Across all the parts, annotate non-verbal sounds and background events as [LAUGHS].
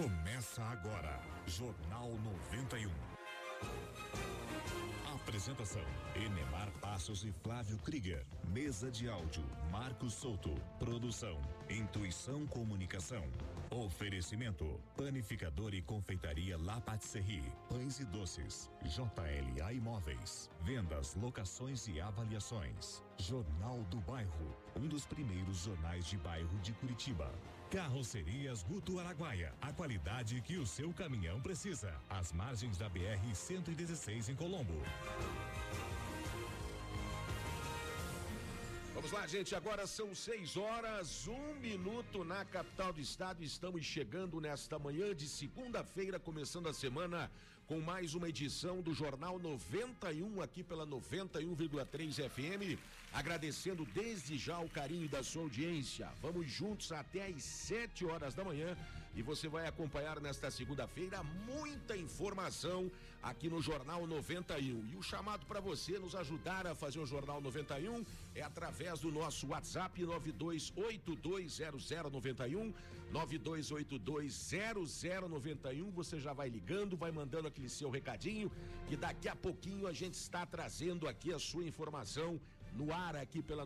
Começa agora, Jornal 91. Apresentação: Enemar Passos e Flávio Krieger. Mesa de áudio: Marcos Souto. Produção: Intuição Comunicação. Oferecimento: Panificador e Confeitaria La Patisserie. Pães e doces. JLA Imóveis. Vendas, locações e avaliações. Jornal do Bairro. Um dos primeiros jornais de bairro de Curitiba. Carrocerias Guto Araguaia. A qualidade que o seu caminhão precisa. Às margens da BR 116 em Colombo. Vamos lá, gente. Agora são seis horas, um minuto na capital do estado. Estamos chegando nesta manhã de segunda-feira, começando a semana com mais uma edição do Jornal 91 aqui pela 91,3 FM. Agradecendo desde já o carinho da sua audiência. Vamos juntos até às 7 horas da manhã e você vai acompanhar nesta segunda-feira muita informação aqui no Jornal 91. E o chamado para você nos ajudar a fazer o Jornal 91 é através do nosso WhatsApp 92820091 92820091. Você já vai ligando, vai mandando aquele seu recadinho, que daqui a pouquinho a gente está trazendo aqui a sua informação no ar aqui pela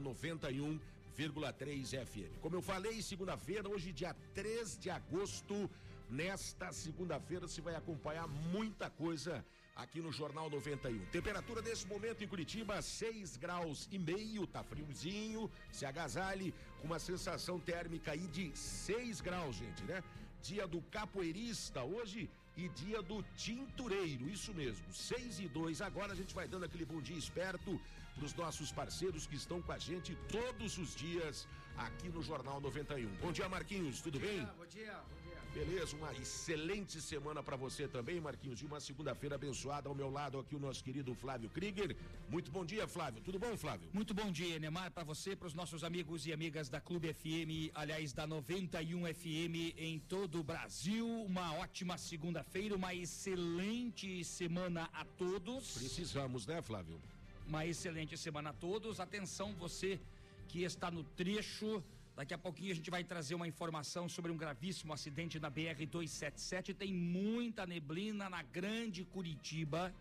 91,3 FM. Como eu falei, segunda-feira, hoje dia 3 de agosto, nesta segunda-feira você vai acompanhar muita coisa aqui no Jornal 91. Temperatura nesse momento em Curitiba, 6 graus e meio, tá friozinho, se agasalhe, com uma sensação térmica aí de 6 graus, gente, né? Dia do capoeirista hoje e dia do tintureiro, isso mesmo, 6 e 2. Agora a gente vai dando aquele bom dia esperto para os nossos parceiros que estão com a gente todos os dias aqui no Jornal 91. Bom dia, Marquinhos, tudo bom bem? Dia, bom dia, bom dia. Beleza, uma excelente semana para você também, Marquinhos, e uma segunda-feira abençoada ao meu lado aqui o nosso querido Flávio Krieger. Muito bom dia, Flávio. Tudo bom, Flávio? Muito bom dia, Neymar, para você, para os nossos amigos e amigas da Clube FM, aliás, da 91 FM em todo o Brasil. Uma ótima segunda-feira, uma excelente semana a todos. Precisamos, né, Flávio? Uma excelente semana a todos. Atenção, você que está no trecho. Daqui a pouquinho a gente vai trazer uma informação sobre um gravíssimo acidente na BR 277. Tem muita neblina na Grande Curitiba.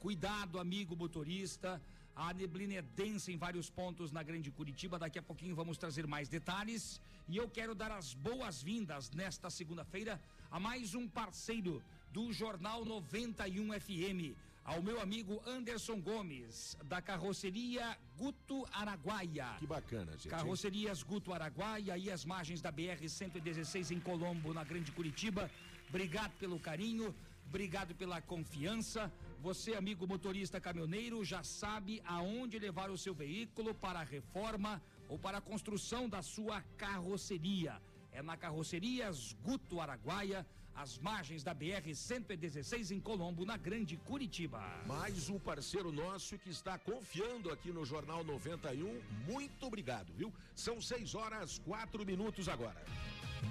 Cuidado, amigo motorista. A neblina é densa em vários pontos na Grande Curitiba. Daqui a pouquinho vamos trazer mais detalhes. E eu quero dar as boas-vindas nesta segunda-feira a mais um parceiro do Jornal 91 FM, ao meu amigo Anderson Gomes, da carroceria Guto Araguaia. Que bacana, gente. Carrocerias Guto Araguaia e as margens da BR 116 em Colombo, na Grande Curitiba. Obrigado pelo carinho. Obrigado pela confiança. Você, amigo motorista caminhoneiro, já sabe aonde levar o seu veículo para a reforma ou para a construção da sua carroceria. É na Carrocerias Guto Araguaia, às margens da BR 116 em Colombo, na Grande Curitiba. Mais um parceiro nosso que está confiando aqui no Jornal 91. Muito obrigado, viu? São 6 horas, 4 minutos agora.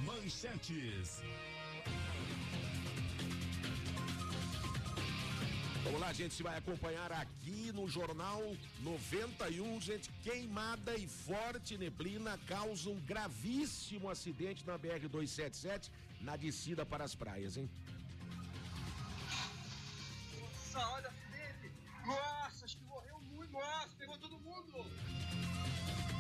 Manchetes. Vamos lá, gente, se vai acompanhar aqui no Jornal 91, gente, queimada e forte neblina causam um gravíssimo acidente na BR 277 na descida para as praias, hein? Nossa, olha acidente! Nossa, acho que morreu muito, nossa, pegou todo mundo!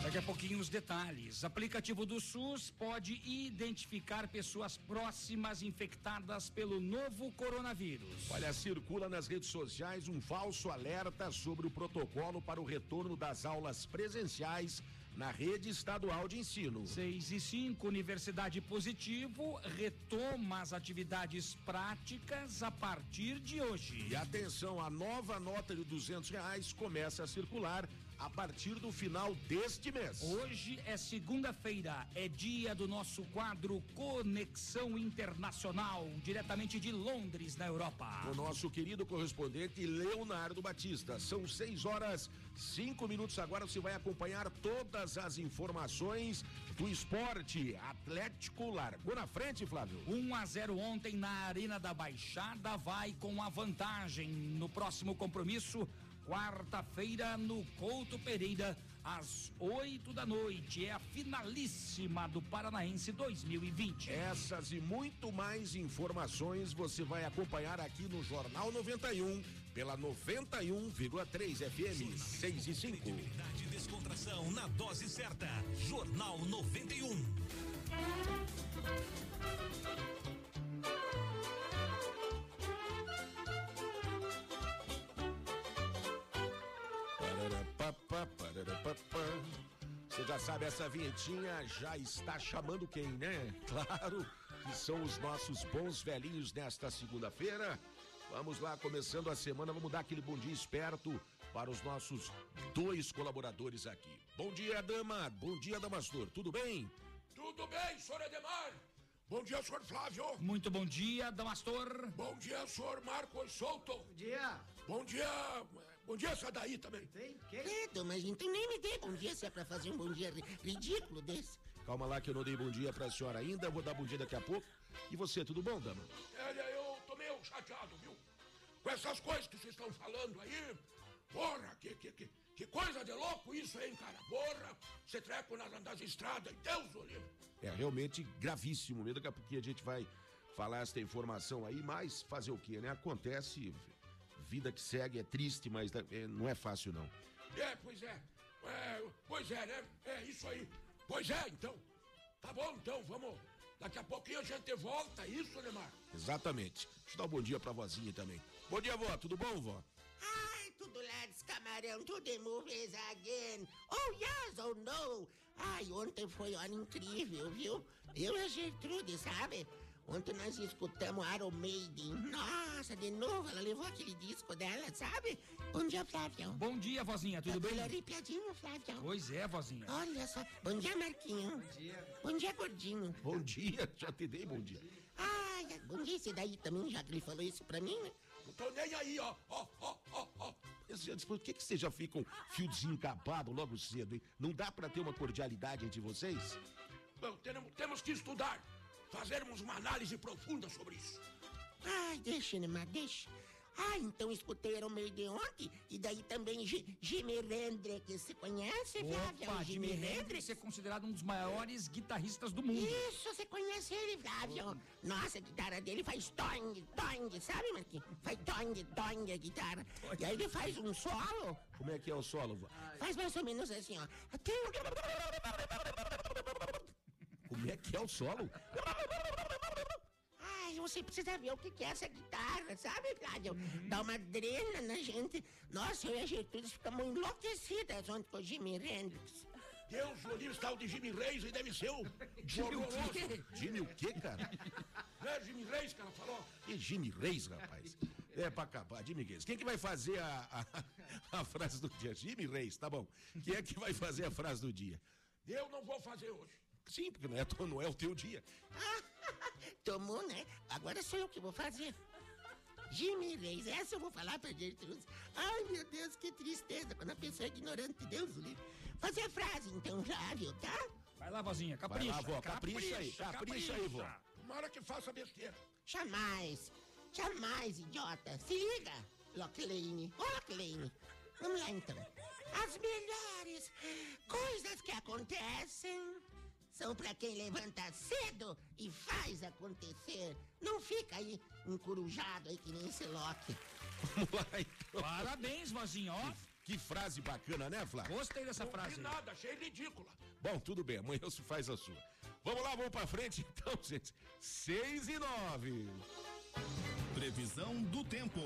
Daqui a pouquinho os detalhes. Aplicativo do SUS pode identificar pessoas próximas infectadas pelo novo coronavírus. Olha, circula nas redes sociais um falso alerta sobre o protocolo para o retorno das aulas presenciais na rede estadual de ensino. 6 e 5, Universidade Positivo retoma as atividades práticas a partir de hoje. E atenção, a nova nota de duzentos reais começa a circular a partir do final deste mês. Hoje é segunda-feira, é dia do nosso quadro Conexão Internacional, diretamente de Londres, na Europa. O nosso querido correspondente Leonardo Batista. São 6 horas, 5 minutos agora. Você vai acompanhar todas as informações do esporte. Atlético largou na frente, Flávio. 1 a 0 ontem na Arena da Baixada, vai com a vantagem no próximo compromisso quarta-feira no Couto Pereira, às 8 da noite. É a finalíssima do Paranaense 2020. Essas e muito mais informações você vai acompanhar aqui no Jornal 91 pela 91,3 FM 6 e 5. Credibilidade e descontração na dose certa. Jornal 91. Você já sabe, essa vinhetinha já está chamando quem, né? [LAUGHS] Claro que são os nossos bons velhinhos nesta segunda-feira. Vamos lá, começando a semana, vamos dar aquele bom dia esperto para os nossos dois colaboradores aqui. Bom dia, dama. Bom dia, Damastor. Tudo bem? Tudo bem, senhor Edemar? Bom dia, senhor Flávio. Muito bom dia, Damastor. Bom dia, senhor Marcos Souto. Bom dia. Bom dia. Bom dia, essa daí também. Tem? Quem? Credo, mas então nem me dê bom dia se é pra fazer um bom dia ri- ridículo desse. Calma lá que eu não dei bom dia para a senhora ainda, vou dar bom dia daqui a pouco. E você, tudo bom, dama? Olha, eu tô meio chateado, viu? Com essas coisas que vocês estão falando aí. Porra, que, que, que, que coisa de louco isso, hein, cara? Porra, você treco nas, nas estradas, Deus o livre. É realmente gravíssimo mesmo, daqui a pouquinho a gente vai falar essa informação aí, mas fazer o quê, né? Acontece, vida que segue, é triste, mas é, não é fácil não. É, pois é. é. Pois é, né? É isso aí. Pois é, então. Tá bom, então, vamos. Daqui a pouquinho a gente volta, é isso, Neymar? Exatamente. Deixa eu dar um bom dia pra vozinha também. Bom dia, vó. Tudo bom, vó? Ai, tudo lads, camarão, tudo em movies again. Oh, yes, oh, no. Ai, ontem foi ano incrível, viu? Eu e a Gertrude, sabe? Ontem nós escutamos Iron Maiden. Nossa, de novo, ela levou aquele disco dela, sabe? Bom dia, Flávio. Bom dia, vozinha. Tudo Cabelo bem? arrepiadinho, Flávio. Pois é, vozinha. Olha só. Bom dia, Marquinho. Bom dia. Bom dia, gordinho. Bom dia, já te dei bom dia. Ai, bom dia esse daí também, já que ele falou isso pra mim, né? Não tô nem aí, ó, ó, ó, ó, ó. Por que, que vocês já ficam fio desencapado logo cedo, hein? Não dá pra ter uma cordialidade entre vocês? Bom, temos, temos que estudar, fazermos uma análise profunda sobre isso. Ai, deixa, Neymar, deixa. Ah, então escutei Iron Maiden ontem e daí também Jimi Hendrix. Você conhece, Flávio? Opa, o Jimi Hendrix é considerado um dos maiores guitarristas do mundo. Isso, você conhece ele, Flávio? Nossa, a guitarra dele faz toing, toing, sabe, Marquinhos? Faz toing, toing a guitarra. E aí ele faz um solo, Como é que é o solo, faz mais ou menos assim, ó. Tem Como é que é o solo? Ai, você precisa ver o que que é essa guitarra, sabe, Flávio? Dá uma drena na gente. Nossa, eu e a Gertrude ficamos enlouquecidas ontem com o Jimi Hendrix. Deus o livre está o de Jimmy Reis e deve ser o de horroroso. Jimmy o quê, cara? [LAUGHS] É Jimmy Reis que ela falou? E Jimmy Reis, rapaz. É pra acabar, Jimmy Reis. Quem que vai fazer a, a, a frase do dia? Jimmy Reis, tá bom. Quem é que vai fazer a frase do dia? Eu não vou fazer hoje. Sim, porque não é, [LAUGHS] não é o teu dia. [LAUGHS] Tomou, né? Agora sou eu que vou fazer. Jimmy Reis, essa eu vou falar pra Gertrude. Ai, meu Deus, que tristeza quando a pessoa é ignorante, Deus o livre. Fazer a frase, então, Flávio, tá? Vai lá, vozinha, Vai capricha. lá, vó, capricha aí, capricha aí, vó. Tomara que faça besteira. Jamais, jamais, idiota. Se liga, Locklane. Ô, Locklane. Vamos lá, então. As melhores coisas que acontecem são pra quem levanta cedo e faz acontecer. Não fica aí encurujado aí que nem esse Loki. Vamos lá, então. Parabéns, vozinha, ó. Que frase bacana, né, Flávio? Gostei dessa Não frase. vi nada, achei ridícula. Bom, tudo bem, amanhã se faz a sua. Vamos lá, vamos pra frente [LAUGHS] então, gente. Seis e nove. Previsão do tempo.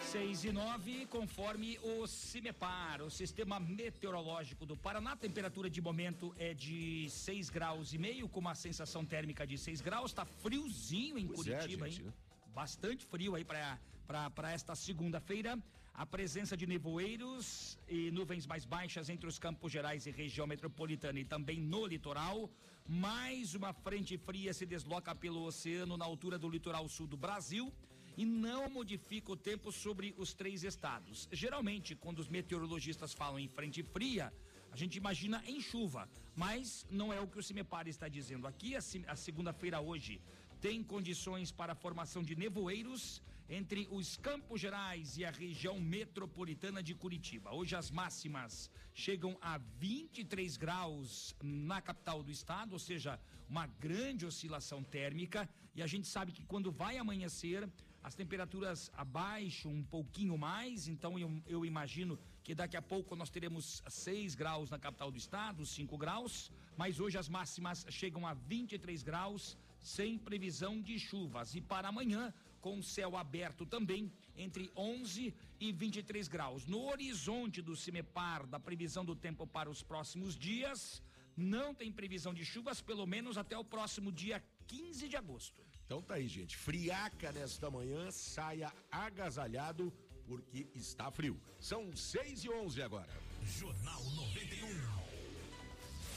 6 e 9, conforme o CIMEPAR, o Sistema Meteorológico do Paraná. A temperatura de momento é de 6 graus e meio, com uma sensação térmica de 6 graus. Tá friozinho em Pois é, Curitiba, gente, hein? né? Bastante frio aí para esta segunda-feira. A presença de nevoeiros e nuvens mais baixas entre os Campos Gerais e região metropolitana e também no litoral. Mais uma frente fria se desloca pelo oceano na altura do litoral sul do Brasil e não modifica o tempo sobre os três estados. Geralmente, quando os meteorologistas falam em frente fria, a gente imagina em chuva, mas não é o que o CIMEPAR está dizendo aqui. A, se- a segunda-feira hoje tem condições para a formação de nevoeiros entre os Campos Gerais e a região metropolitana de Curitiba. Hoje as máximas chegam a 23 graus na capital do estado, ou seja, uma grande oscilação térmica. E a gente sabe que quando vai amanhecer, as temperaturas abaixam um pouquinho mais, então eu, eu, imagino que daqui a pouco nós teremos 6 graus na capital do estado, 5 graus, mas hoje as máximas chegam a 23 graus, sem previsão de chuvas. E para amanhã, com céu aberto também, entre 11 e 23 graus. No horizonte do CIMEPAR, da previsão do tempo para os próximos dias, não tem previsão de chuvas, pelo menos até o próximo dia 15 de agosto. Então tá aí, gente. Friaca nesta manhã, saia agasalhado, porque está frio. São 6 e 11 agora. Jornal 91.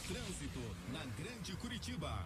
Trânsito na Grande Curitiba.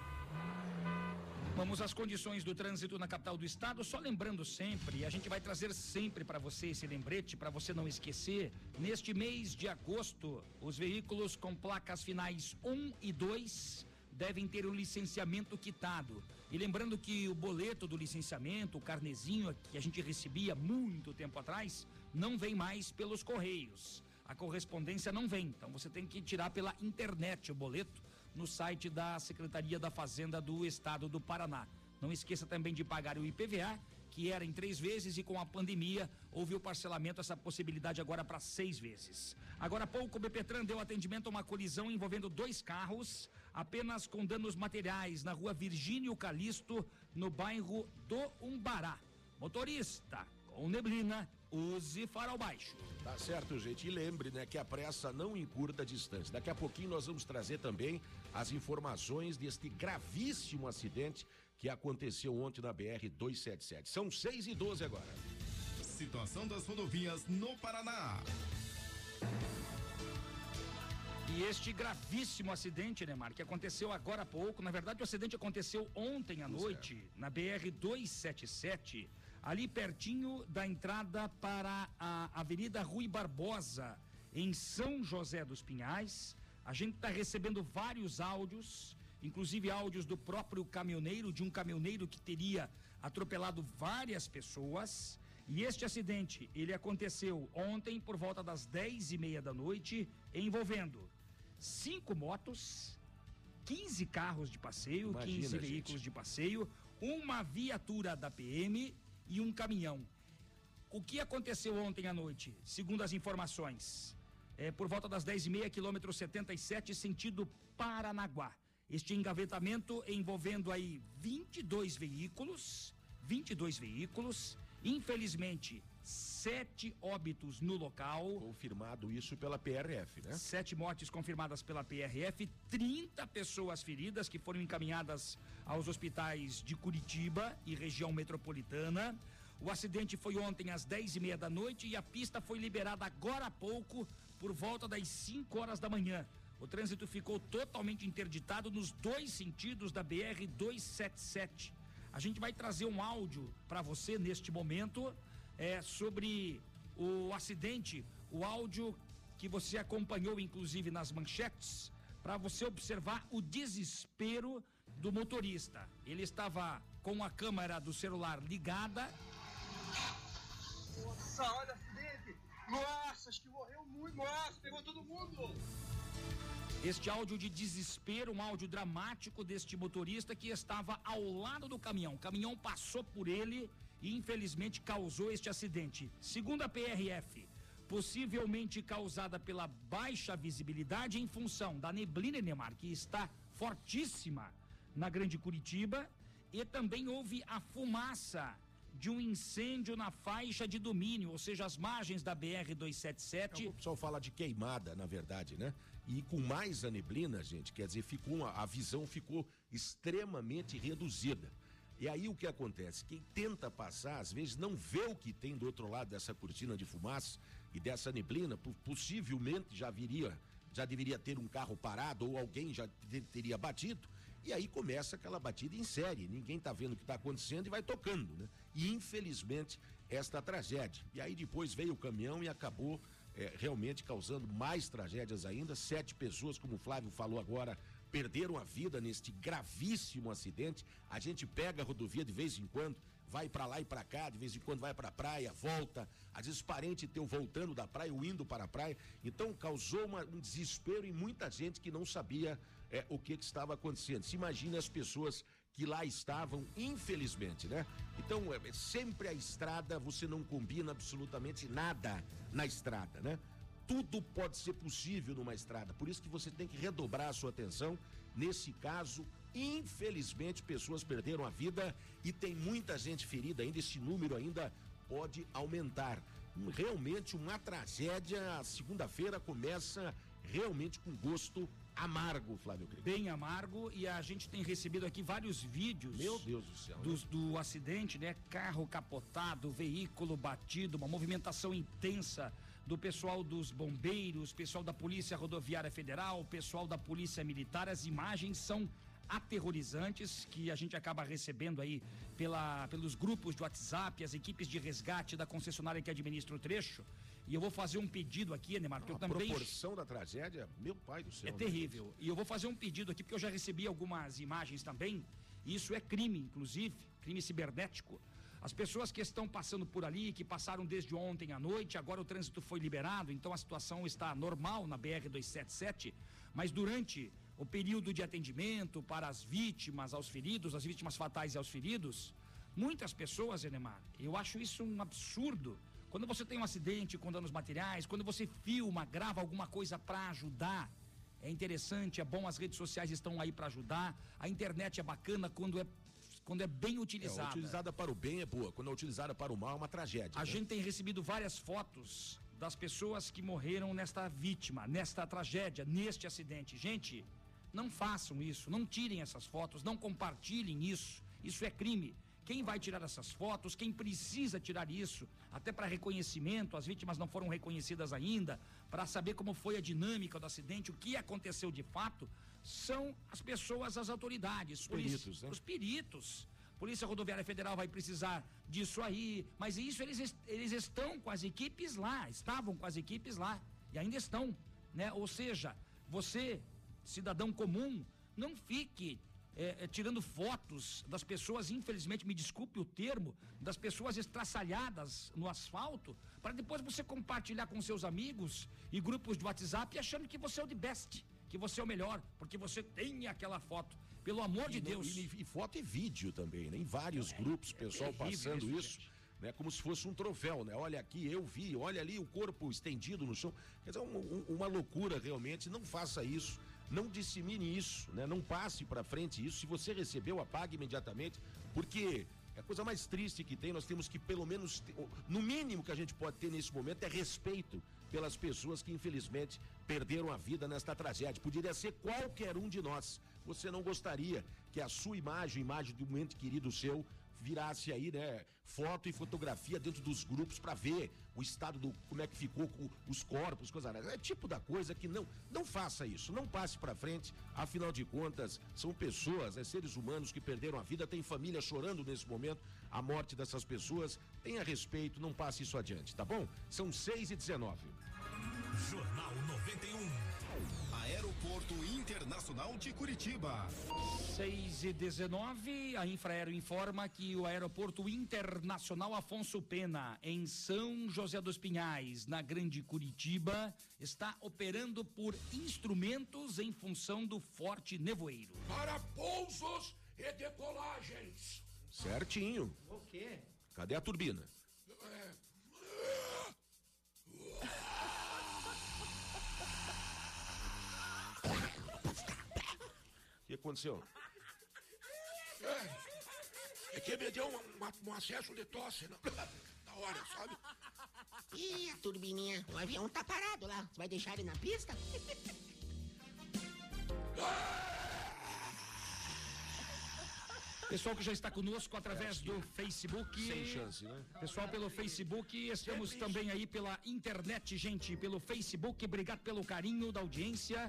Vamos às condições do trânsito na capital do estado. Só lembrando sempre, a gente vai trazer sempre para você esse lembrete, para você não esquecer. Neste mês de agosto, os veículos com placas finais 1 e 2 devem ter o licenciamento quitado. E lembrando que o boleto do licenciamento, o carnezinho que a gente recebia muito tempo atrás, não vem mais pelos correios. A correspondência não vem, então você tem que tirar pela internet o boleto no site da Secretaria da Fazenda do Estado do Paraná. Não esqueça também de pagar o IPVA, que era em três vezes e com a pandemia houve o parcelamento, essa possibilidade agora para seis vezes. Agora há pouco o BPTran deu atendimento a uma colisão envolvendo dois carros, apenas com danos materiais na rua Virgínio Calisto, no bairro do Umbará. Motorista com neblina, use farol baixo. Tá certo, gente. E lembre, né, que a pressa não encurta a distância. Daqui a pouquinho nós vamos trazer também as informações deste gravíssimo acidente que aconteceu ontem na BR 277. São 6 e 12 agora. Situação das rodovias no Paraná. E este gravíssimo acidente, Neymar, que aconteceu agora há pouco, na verdade o acidente aconteceu ontem à noite, na BR 277, ali pertinho da entrada para a Avenida Rui Barbosa, em São José dos Pinhais. A gente está recebendo vários áudios, inclusive áudios do próprio caminhoneiro, de um caminhoneiro que teria atropelado várias pessoas. E este acidente, ele aconteceu ontem por volta das dez e meia da noite, envolvendo cinco motos, 15 carros de passeio, Imagina, 15 veículos gente. de passeio, uma viatura da PM e um caminhão. O que aconteceu ontem à noite, segundo as informações? É, por volta das 10 e meia, quilômetro 77, sentido Paranaguá. Este engavetamento envolvendo aí 22 veículos, 22 veículos, infelizmente, sete óbitos no local. Confirmado isso pela PRF, né? Sete mortes confirmadas pela PRF, 30 pessoas feridas que foram encaminhadas aos hospitais de Curitiba e região metropolitana. O acidente foi ontem às 10 e meia da noite e a pista foi liberada agora há pouco, por volta das 5 horas da manhã. O trânsito ficou totalmente interditado nos dois sentidos da BR 277. A gente vai trazer um áudio para você neste momento é, sobre o acidente, o áudio que você acompanhou inclusive nas manchetes, para você observar o desespero do motorista. Ele estava com a câmera do celular ligada. Nossa, olha acidente! Nossa, acho que morreu muito! Nossa, pegou todo mundo! Este áudio de desespero, um áudio dramático deste motorista que estava ao lado do caminhão. O caminhão passou por ele e infelizmente causou este acidente. Segundo a PRF, possivelmente causada pela baixa visibilidade em função da neblina Neymar, que está fortíssima na Grande Curitiba, e também houve a fumaça de um incêndio na faixa de domínio, ou seja, as margens da BR 277. É, o pessoal fala de queimada, na verdade, né? E com mais a neblina, gente, quer dizer, ficou a visão ficou extremamente reduzida. E aí o que acontece? Quem tenta passar, às vezes não vê o que tem do outro lado dessa cortina de fumaça e dessa neblina, possivelmente já viria, já deveria ter um carro parado ou alguém já teria batido. E aí começa aquela batida em série. Ninguém está vendo o que está acontecendo e vai tocando, né? E infelizmente esta tragédia. E aí depois veio o caminhão e acabou é, realmente causando mais tragédias ainda. Sete pessoas, como o Flávio falou agora, perderam a vida neste gravíssimo acidente. A gente pega a rodovia de vez em quando, vai para lá e para cá, de vez em quando vai para a praia, volta, às vezes parente teu voltando da praia ou indo para a praia. Então causou uma, um desespero em muita gente que não sabia é, o que, que estava acontecendo. Se imagine as pessoas que lá estavam, infelizmente, né? Então, é, sempre a estrada, você não combina absolutamente nada na estrada, né? Tudo pode ser possível numa estrada, por isso que você tem que redobrar a sua atenção. Nesse caso, infelizmente, pessoas perderam a vida e tem muita gente ferida ainda, esse número ainda pode aumentar. Realmente uma tragédia, a segunda-feira começa realmente com gosto amargo, Flávio Krieger. Bem amargo e a gente tem recebido aqui vários vídeos. Meu Deus do céu. Dos, do acidente, né? Carro capotado, veículo batido, uma movimentação intensa do pessoal dos bombeiros, pessoal da Polícia Rodoviária Federal, pessoal da Polícia Militar. As imagens são aterrorizantes que a gente acaba recebendo aí pela, pelos grupos de WhatsApp, as equipes de resgate da concessionária que administra o trecho. E eu vou fazer um pedido aqui, Neymar, que a eu também. A proporção da tragédia, meu pai do céu. É terrível. E eu vou fazer um pedido aqui, porque eu já recebi algumas imagens também. Isso é crime, inclusive, crime cibernético. As pessoas que estão passando por ali, que passaram desde ontem à noite, agora o trânsito foi liberado, então a situação está normal na BR-277, mas durante o período de atendimento para as vítimas, aos feridos, as vítimas fatais e aos feridos, muitas pessoas, Enemar, eu acho isso um absurdo quando você tem um acidente com danos materiais, quando você filma, grava alguma coisa para ajudar, é interessante, é bom, as redes sociais estão aí para ajudar. A internet é bacana quando é quando é bem utilizada. É, utilizada para o bem é boa, quando é utilizada para o mal é uma tragédia. A né? gente tem recebido várias fotos das pessoas que morreram nesta vítima, nesta tragédia, neste acidente. Gente, não façam isso, não tirem essas fotos, não compartilhem isso. Isso é crime quem vai tirar essas fotos, quem precisa tirar isso, até para reconhecimento, as vítimas não foram reconhecidas ainda, para saber como foi a dinâmica do acidente, o que aconteceu de fato, são as pessoas, as autoridades, os peritos, né? os peritos. Polícia Rodoviária Federal vai precisar disso aí, mas isso eles, eles estão com as equipes lá, estavam com as equipes lá e ainda estão, né? Ou seja, você, cidadão comum, não fique é, é, tirando fotos das pessoas, infelizmente, me desculpe o termo, das pessoas estraçalhadas no asfalto, para depois você compartilhar com seus amigos e grupos de WhatsApp achando que você é o de best, que você é o melhor, porque você tem aquela foto. Pelo amor e de Deus. E, e, foto e vídeo também, né? Em vários é, grupos, pessoal passando isso. isso né? Como se fosse um troféu, né? Olha aqui, eu vi, olha ali o corpo estendido no chão. Quer dizer, um, um, uma loucura realmente. Não faça isso não dissemine isso, né? Não passe para frente isso. Se você recebeu, apague imediatamente, porque é a coisa mais triste que tem. Nós temos que pelo menos, no mínimo que a gente pode ter nesse momento é respeito pelas pessoas que infelizmente perderam a vida nesta tragédia. Poderia ser qualquer um de nós. Você não gostaria que a sua imagem, imagem de um ente querido seu, virasse aí, né, foto e fotografia dentro dos grupos para ver o estado do como é que ficou com os corpos, coisa É tipo da coisa que não não faça isso, não passe para frente. Afinal de contas, são pessoas, é seres humanos que perderam a vida, tem família chorando nesse momento a morte dessas pessoas. Tenha respeito, não passe isso adiante, tá bom? São 6 e 19. Jornal 91. Aeroporto Internacional de Curitiba. 6 e 19, a Infraero informa que o Aeroporto Internacional Afonso Pena, em São José dos Pinhais, na Grande Curitiba, está operando por instrumentos em função do forte nevoeiro. Para pousos e decolagens. Certinho. O quê? Cadê a turbina? Aconteceu? É, é que me deu um, um, acesso de tosse na, na hora, sabe? Ih, a turbininha, o avião tá parado lá. Você vai deixar ele na pista? Pessoal que já está conosco através do Facebook. Sem chance, né? Pessoal pelo Facebook, estamos também aí pela internet, gente, pelo Facebook. Obrigado pelo carinho da audiência.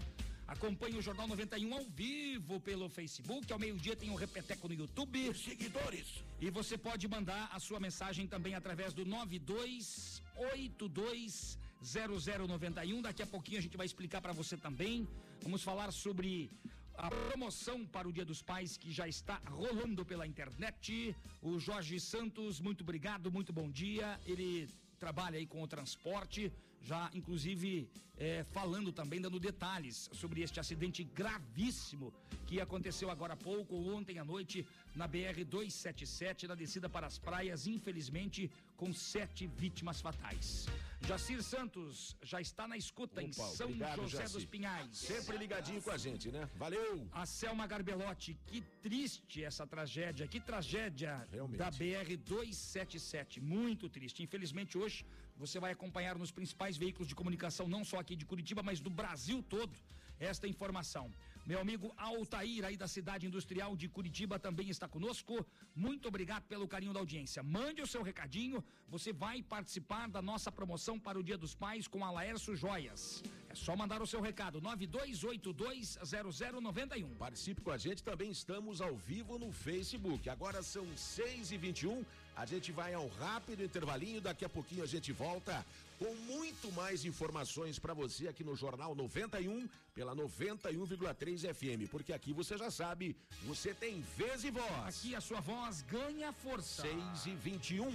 Acompanhe o Jornal 91 ao vivo pelo Facebook. Ao meio-dia tem um repeteco no YouTube. Seguidores. E você pode mandar a sua mensagem também através do 92820091. Daqui a pouquinho a gente vai explicar para você também. Vamos falar sobre a promoção para o Dia dos Pais que já está rolando pela internet. O Jorge Santos, muito obrigado, muito bom dia. Ele trabalha aí com o transporte, já inclusive é, falando também, dando detalhes sobre este acidente gravíssimo que aconteceu agora há pouco, ontem à noite, na BR 277, na descida para as praias, infelizmente, com sete vítimas fatais. Jacir Santos já está na escuta Opa, em São obrigado, José Jaci. dos Pinhais. Sempre ligadinho com a gente, né? Valeu! A Selma Garbelotti, que triste essa tragédia, que tragédia Realmente. da BR 277, muito triste. Infelizmente hoje você vai acompanhar nos principais veículos de comunicação, não só aqui de Curitiba, mas do Brasil todo, esta informação. Meu amigo Altair, aí da cidade industrial de Curitiba, também está conosco. Muito obrigado pelo carinho da audiência. Mande o seu recadinho, você vai participar da nossa promoção para o Dia dos Pais com a Laércio Joias. É só mandar o seu recado, 92820091. Participe com a gente, também estamos ao vivo no Facebook. Agora são 6 e 21 a gente vai ao rápido intervalinho, daqui a pouquinho a gente volta com muito mais informações para você aqui no Jornal 91, pela 91,3 FM, porque aqui você já sabe, você tem vez e voz. Aqui a sua voz ganha força. 6 e 21.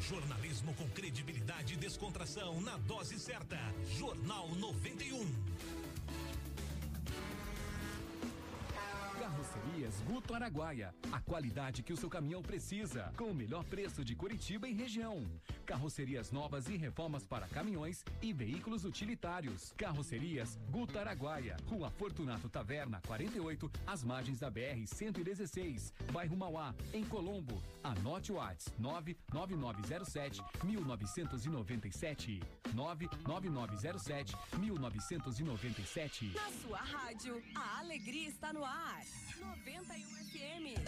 Jornalismo com credibilidade e descontração na dose certa. Jornal 91. Carrocerias Guto Araguaia. A qualidade que o seu caminhão precisa. Com o melhor preço de Curitiba e região. Carrocerias novas e reformas para caminhões e veículos utilitários. Carrocerias Guto Araguaia. Rua Fortunato Taverna, 48, às margens da BR 116, bairro Mauá, em Colombo. Anote o WhatsApp 99907 1997. 99907 1997. Na sua rádio, a alegria está no ar. 91 FM.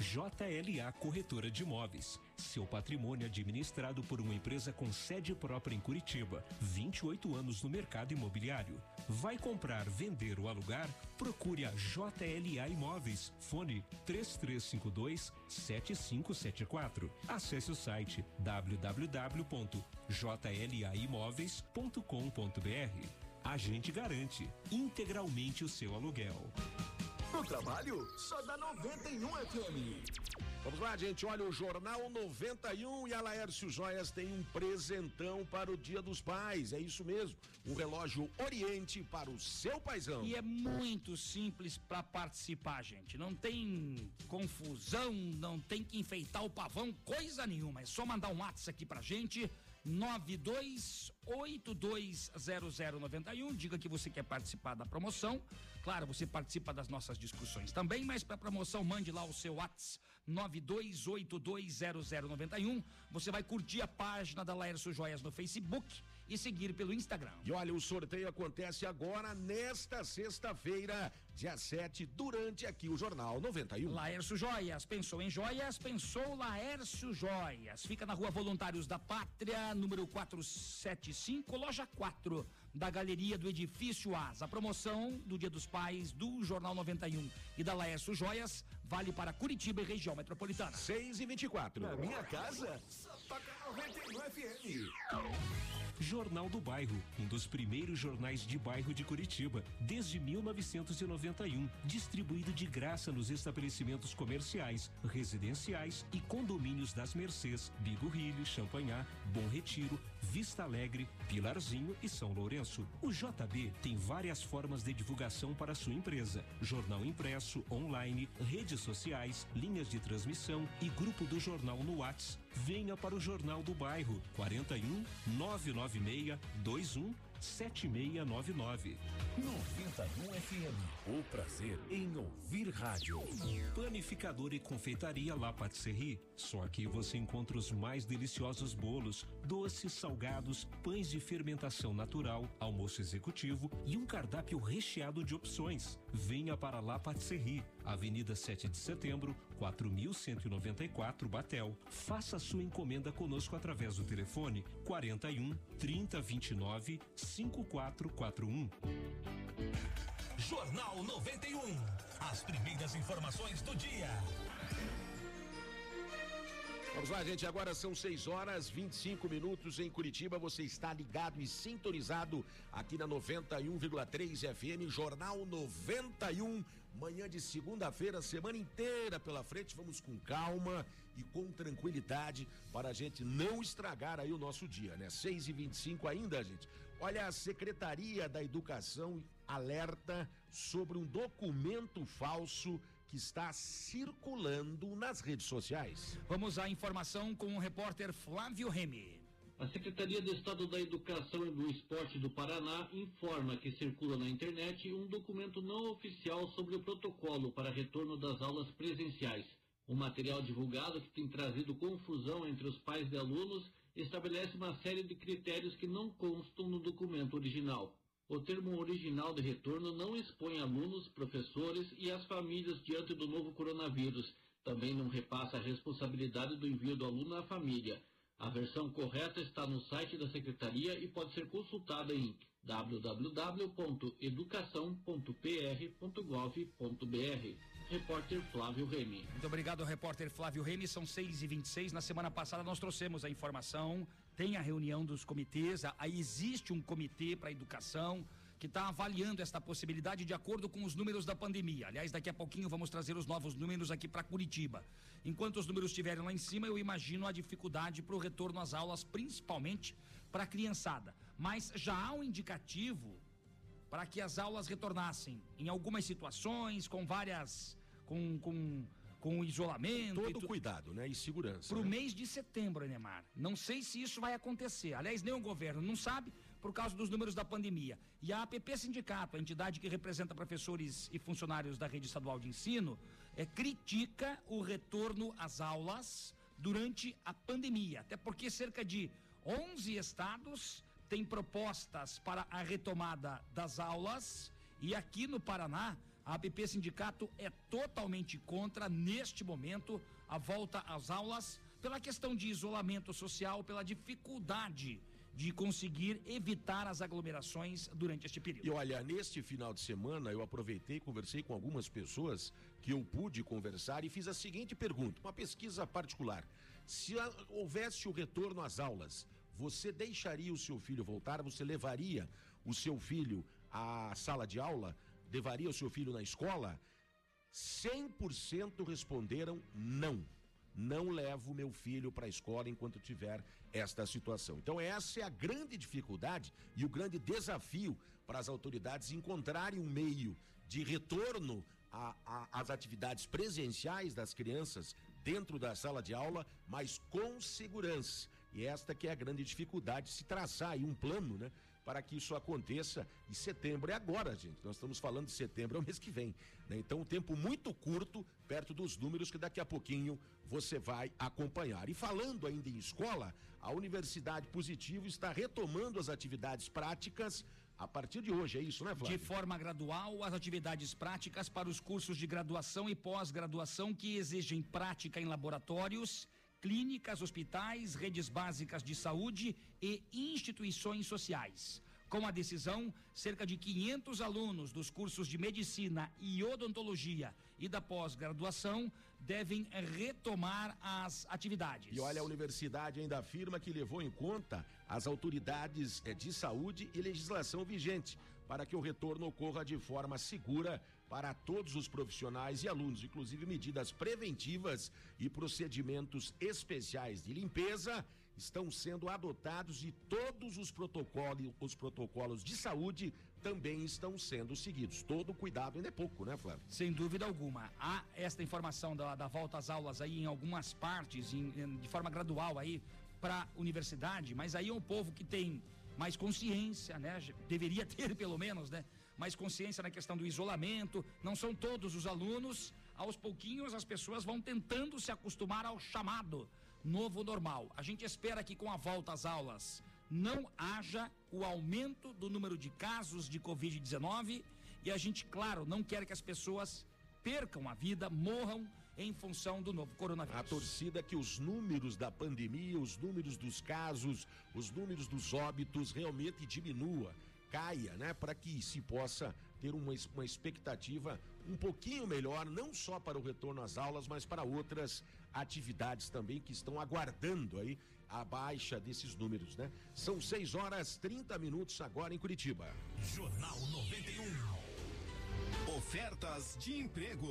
JLA Corretora de Imóveis. Seu patrimônio administrado por uma empresa com sede própria em Curitiba. 28 anos no mercado imobiliário. Vai comprar, vender ou alugar? Procure a JLA Imóveis. Fone 3352 7574. Acesse o site www.jlaimóveis.com.br. A gente garante integralmente o seu aluguel. No trabalho, só dá 91 FM. Vamos lá, gente. Olha, o Jornal 91 e a Laércio Joias tem um presentão para o Dia dos Pais. É isso mesmo. Um relógio Oriente para o seu paizão. E é muito simples para participar, gente. Não tem confusão, não tem que enfeitar o pavão, coisa nenhuma. É só mandar um WhatsApp aqui pra gente. 92820091. Diga que você quer participar da promoção. Claro, você participa das nossas discussões também, mas para promoção mande lá o seu WhatsApp 92820091. Você vai curtir a página da Laércio Joias no Facebook e seguir pelo Instagram. E olha, o sorteio acontece agora, nesta sexta-feira, dia 7, durante aqui o Jornal 91. Laércio Joias, pensou em joias, pensou Laércio Joias. Fica na rua Voluntários da Pátria, número 475, loja 4 da galeria do edifício Asa. A promoção do Dia dos Pais do Jornal 91 e da Laércio Joias vale para Curitiba e região metropolitana. 6 e 24. Na minha casa, só toca 91 FM. Jornal do Bairro, um dos primeiros jornais de bairro de Curitiba, desde 1991, distribuído de graça nos estabelecimentos comerciais, residenciais e condomínios das Mercês, Bigorrilho, Champanhar, Bom Retiro, Vista Alegre, Pilarzinho e São Lourenço. O JB tem várias formas de divulgação para sua empresa: jornal impresso, online, redes sociais, linhas de transmissão e grupo do jornal no WhatsApp. Venha para o Jornal do Bairro 41 996 21 7699. 91 FM. O prazer em ouvir rádio. Panificador e confeitaria La Patisserie. Só aqui você encontra os mais deliciosos bolos, doces, salgados, pães de fermentação natural, almoço executivo e um cardápio recheado de opções. Venha para La Patisserie, Avenida 7 de Setembro, 4194 Batel. Faça sua encomenda conosco através do telefone 41 3029 5441. Jornal 91. As primeiras informações do dia. Vamos lá, gente. Agora são 6 horas 25 minutos em Curitiba. Você está ligado e sintonizado aqui na 91,3 FM, Jornal 91. Manhã de segunda-feira, semana inteira pela frente. Vamos com calma e com tranquilidade para a gente não estragar aí o nosso dia, né? 6 e 25 ainda, gente. Olha, a Secretaria da Educação alerta sobre um documento falso que está circulando nas redes sociais. Vamos à informação com o repórter Flávio Remy. A Secretaria de Estado da Educação e do Esporte do Paraná informa que circula na internet um documento não oficial sobre o protocolo para retorno das aulas presenciais. O material divulgado, que tem trazido confusão entre os pais de alunos, estabelece uma série de critérios que não constam no documento original. O termo original de retorno não expõe alunos, professores e as famílias diante do novo coronavírus. Também não repassa a responsabilidade do envio do aluno à família. A versão correta está no site da Secretaria e pode ser consultada em www.educação.pr.gov.br. Repórter Flávio Remy. Muito obrigado, repórter Flávio Remy. São 6 e 26 Na semana passada nós trouxemos a informação. Tem a reunião dos comitês. Aí existe um comitê para educação que está avaliando esta possibilidade de acordo com os números da pandemia. Aliás, daqui a pouquinho vamos trazer os novos números aqui para Curitiba. Enquanto os números estiverem lá em cima, eu imagino a dificuldade para o retorno às aulas, principalmente para a criançada. Mas já há um indicativo para que as aulas retornassem em algumas situações, com várias. com. com com isolamento. Todo cuidado, né? E segurança. Para o né? mês de setembro, Enemar. Não sei se isso vai acontecer. Aliás, nem o governo não sabe por causa dos números da pandemia. E a APP Sindicato, a entidade que representa professores e funcionários da rede estadual de ensino, é, critica o retorno às aulas durante a pandemia. Até porque cerca de 11 estados têm propostas para a retomada das aulas. E aqui no Paraná, a APP Sindicato é totalmente contra, neste momento, a volta às aulas pela questão de isolamento social, pela dificuldade de conseguir evitar as aglomerações durante este período. E olha, neste final de semana eu aproveitei, conversei com algumas pessoas que eu pude conversar e fiz a seguinte pergunta, uma pesquisa particular. Se houvesse o retorno às aulas, você deixaria o seu filho voltar? Você levaria o seu filho à sala de aula? levaria o seu filho na escola? 100% responderam não. Não levo meu filho para a escola enquanto tiver esta situação. Então, essa é a grande dificuldade e o grande desafio para as autoridades encontrarem um meio de retorno às atividades presenciais das crianças dentro da sala de aula, mas com segurança. E esta que é a grande dificuldade, se traçar aí um plano, né? para que isso aconteça. E setembro é agora, gente. Nós estamos falando de setembro, é o mês que vem. Né? Então, um tempo muito curto, perto dos números que daqui a pouquinho você vai acompanhar. E falando ainda em escola, a Universidade Positivo está retomando as atividades práticas a partir de hoje, é isso, né, Flávio? De forma gradual, as atividades práticas para os cursos de graduação e pós-graduação que exigem prática em laboratórios clínicas, hospitais, redes básicas de saúde e instituições sociais. Com a decisão, cerca de 500 alunos dos cursos de medicina e odontologia e da pós-graduação devem retomar as atividades. E olha, a universidade ainda afirma que levou em conta as autoridades eh, de saúde e legislação vigente para que o retorno ocorra de forma segura para todos os profissionais e alunos, inclusive medidas preventivas e procedimentos especiais de limpeza estão sendo adotados e todos os protocolos, os protocolos de saúde também estão sendo seguidos. Todo cuidado ainda é pouco, né, Flávio? Sem dúvida alguma. Há esta informação da, da volta às aulas aí em algumas partes, em, em, de forma gradual aí para universidade, mas aí é um povo que tem mais consciência, né? Deveria [LAUGHS] ter pelo menos, né? Mais consciência na questão do isolamento. Não são todos os alunos. Aos pouquinhos as pessoas vão tentando se acostumar ao chamado novo normal. A gente espera que com a volta às aulas não haja o aumento do número de casos de Covid-19 e a gente, claro, não quer que as pessoas percam a vida, morram em função do novo coronavírus. A torcida que os números da pandemia, os números dos casos, os números dos óbitos realmente diminua caia, né? Para que se possa ter uma, uma expectativa um pouquinho melhor, não só para o retorno às aulas, mas para outras atividades também que estão aguardando aí a baixa desses números, né? São 6 horas 30 minutos agora em Curitiba. Jornal 91. Ofertas de emprego.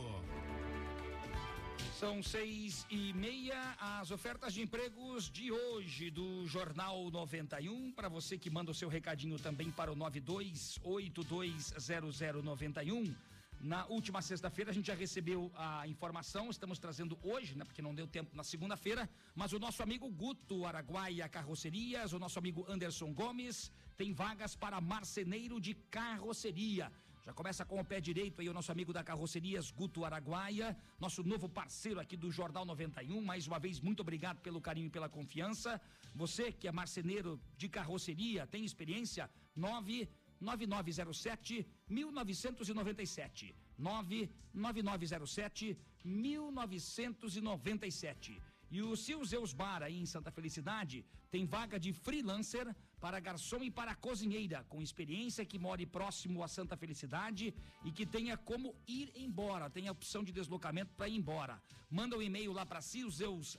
São seis e meia, as ofertas de empregos de hoje do Jornal 91. Para você que manda o seu recadinho também para o 92820091. Na última sexta-feira a gente já recebeu a informação, estamos trazendo hoje, né? Porque não deu tempo na segunda-feira, mas o nosso amigo Guto Araguaia Carrocerias, o nosso amigo Anderson Gomes, tem vagas para marceneiro de carroceria. Já começa com o pé direito aí o nosso amigo da Carrocerias, Guto Araguaia, nosso novo parceiro aqui do Jornal 91. Mais uma vez, muito obrigado pelo carinho e pela confiança. Você que é marceneiro de carroceria, tem experiência? 99907 1997. 99907 1997. E o Sil Zeus Bar aí em Santa Felicidade tem vaga de freelancer para garçom e para cozinheira, com experiência que more próximo a Santa Felicidade e que tenha como ir embora, tenha opção de deslocamento para ir embora. Manda um e-mail lá para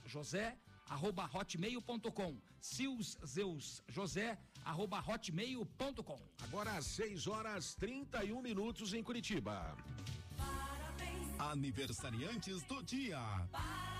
José arroba hotmail.com José arroba hotmail.com Agora às 6 horas 31 minutos em Curitiba. Aniversariantes do dia. Parabéns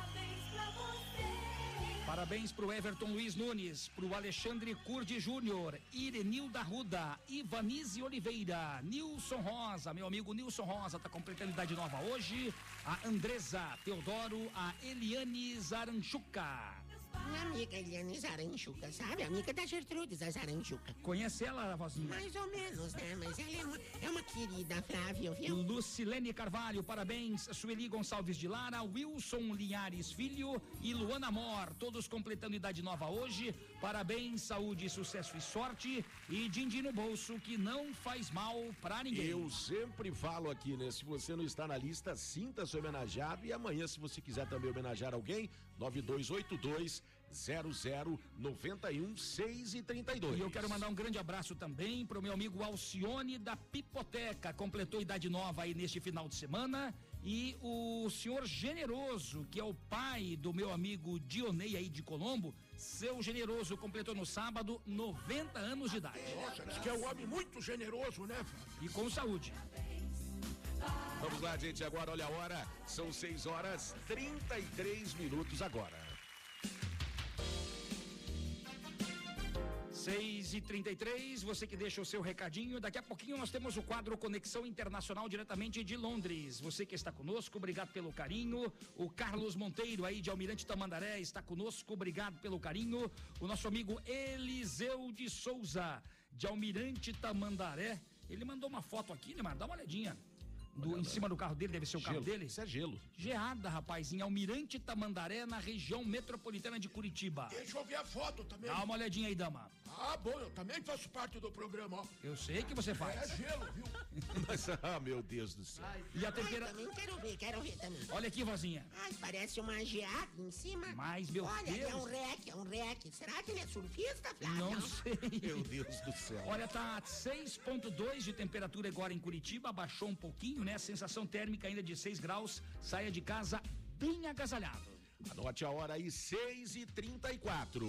pro Everton Luiz Nunes, pro Alexandre Curdi Júnior, Irenilda Ruda, Ivanise Oliveira, Nilson Rosa, meu amigo Nilson Rosa tá completando idade nova hoje, a Andresa Teodoro, a Eliane Zaranchuca. Minha amiga Eliane Zaranchuca, sabe? Amiga da Gertrudes, a Zaranchuca. Conhece ela, vozinha? Mais ou menos, né? Mas ela é uma, é uma querida, Flávio, viu? Lucilene Carvalho, parabéns. Sueli Gonçalves de Lara, Wilson Linhares Filho e Luana Mor, todos completando idade nova hoje. Parabéns, saúde, sucesso e sorte. E din-din no bolso, que não faz mal pra ninguém. Eu sempre falo aqui, né? Se você não está na lista, sinta-se homenageado. E amanhã, se você quiser também homenagear alguém, 9282 0091 6 e 32. E eu quero mandar um grande abraço também pro meu amigo Alcione da Pipoteca, completou idade nova aí neste final de semana. E o senhor Generoso, que é o pai do meu amigo Dionei aí de Colombo, seu Generoso completou no sábado 90 anos de idade. Nossa, diz que é um homem muito generoso, né? E com saúde. Vamos lá, gente, agora olha a hora, são 6 horas 33 minutos agora. 6 e 33 você que deixa o seu recadinho. Daqui a pouquinho nós temos o quadro Conexão Internacional diretamente de Londres. Você que está conosco, obrigado pelo carinho. O Carlos Monteiro aí de Almirante Tamandaré está conosco, obrigado pelo carinho. O nosso amigo Eliseu de Souza, de Almirante Tamandaré. Ele mandou uma foto aqui, né, mano? Dá uma olhadinha. Do, em cima do carro dele, deve ser o carro Gelo. dele. Isso é gelo. Geada, rapaz, em Almirante Tamandaré, na região metropolitana de Curitiba. Deixa eu ver a foto também. Dá uma olhadinha aí, dama. Ah, bom, eu também faço parte do programa, ó. Eu sei que você É faz. gelo, viu? [LAUGHS] Mas, ah, meu Deus do céu. E a Ai, temperatura. também quero ver, quero ver também. Olha aqui, vozinha. Ai, parece uma geada em cima. Mas, meu Olha, Deus. é um rec, é um rec. Será que ele é surfista, Flávio? Não sei. [LAUGHS] Meu Deus do céu. Olha, tá 6.2 de temperatura agora em Curitiba, abaixou um pouquinho, né? Sensação térmica ainda de 6 graus. Saia de casa bem agasalhado. Anote a hora aí, 6 e 34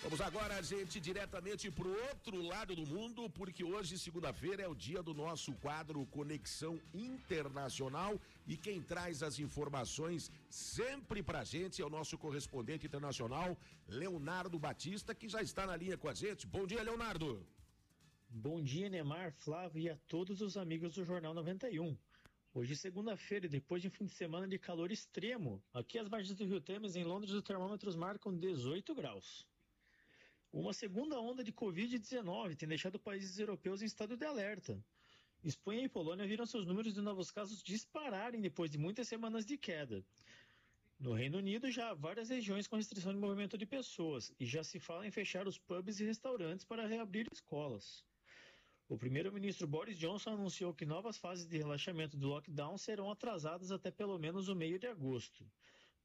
Vamos agora, gente, diretamente pro outro lado do mundo, porque hoje, segunda-feira, é o dia do nosso quadro Conexão Internacional e quem traz as informações sempre pra gente é o nosso correspondente internacional, Leonardo Batista, que já está na linha com a gente. Bom dia, Leonardo. Bom dia, Neymar, Flávio e a todos os amigos do Jornal 91. Hoje, segunda-feira, depois de um fim de semana de calor extremo, aqui as margens do Rio Temes, em Londres, os termômetros marcam 18 graus. Uma segunda onda de Covid-19 tem deixado países europeus em estado de alerta. Espanha e Polônia viram seus números de novos casos dispararem depois de muitas semanas de queda. No Reino Unido, já há várias regiões com restrição de movimento de pessoas e já se fala em fechar os pubs e restaurantes para reabrir escolas. O primeiro-ministro Boris Johnson anunciou que novas fases de relaxamento do lockdown serão atrasadas até pelo menos o meio de agosto.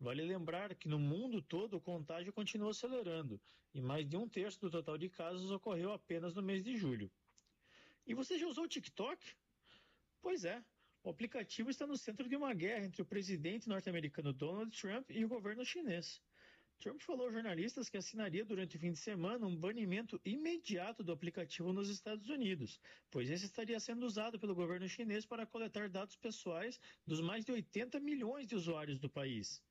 Vale lembrar que no mundo todo o contágio continua acelerando e mais de um terço do total de casos ocorreu apenas no mês de julho. E você já usou o TikTok? Pois é, O aplicativo está no centro de uma guerra entre o presidente norte-americano Donald Trump e o governo chinês. Trump falou aos jornalistas que assinaria durante o fim de semana um banimento imediato do aplicativo nos Estados Unidos, pois esse estaria sendo usado pelo governo chinês para coletar dados pessoais dos mais de 80 milhões de usuários do país.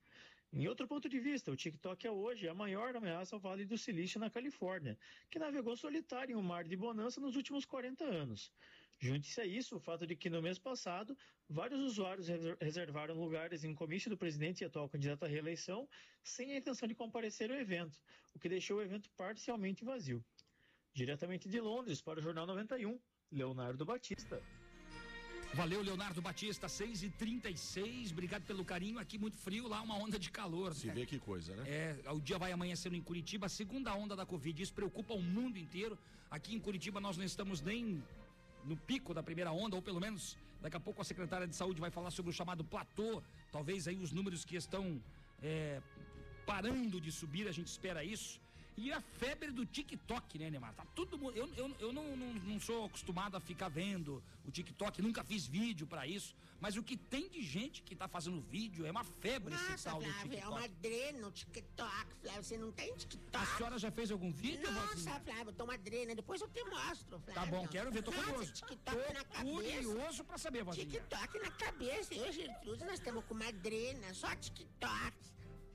Em outro ponto de vista, o TikTok é hoje a maior ameaça ao Vale do Silício na Califórnia, que navegou solitário em um mar de bonança nos últimos 40 anos. Junte-se a isso o fato de que no mês passado, vários usuários reservaram lugares em comício do presidente e atual candidato à reeleição sem a intenção de comparecer ao evento, o que deixou o evento parcialmente vazio. Diretamente de Londres, para o Jornal 91, Leonardo Batista. Valeu, Leonardo Batista, 6 e 36 Obrigado pelo carinho. Aqui muito frio, lá uma onda de calor. Se né? vê que coisa, né? É, o dia vai amanhecendo em Curitiba, a segunda onda da Covid. Isso preocupa o mundo inteiro. Aqui em Curitiba nós não estamos nem no pico da primeira onda, ou pelo menos daqui a pouco a secretária de saúde vai falar sobre o chamado platô. Talvez aí os números que estão é, parando de subir, a gente espera isso. E a febre do TikTok, né, Neymar? Tá todo mundo. Eu, eu, eu não, não, não sou acostumado a ficar vendo o TikTok, nunca fiz vídeo para isso. Mas o que tem de gente que tá fazendo vídeo é uma febre Nossa, esse tal Flávio, do TikTok. é uma drena no TikTok, Flávio. Você não tem TikTok? A senhora já fez algum vídeo, Nossa? Flávio, eu tô uma drena. Depois eu te mostro, Flávio. Tá bom, quero ver, tô Nossa, curioso. TikTok Tô na cabeça. curioso pra saber, Vozinha. TikTok na cabeça. Eu Gertrude, nós estamos com uma drena, só TikTok.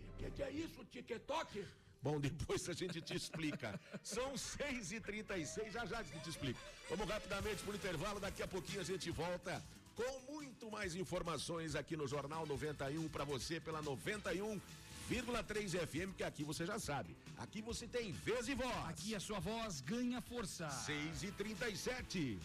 O que, que é isso, TikTok? Bom, [LAUGHS] depois a gente te explica. São 6h36, já já a gente te explica. Vamos rapidamente pro intervalo, daqui a pouquinho a gente volta com muito mais informações aqui no Jornal 91 para você pela 91,3 FM, que aqui você já sabe. Aqui você tem vez e voz. Aqui a sua voz ganha força. 6 e 37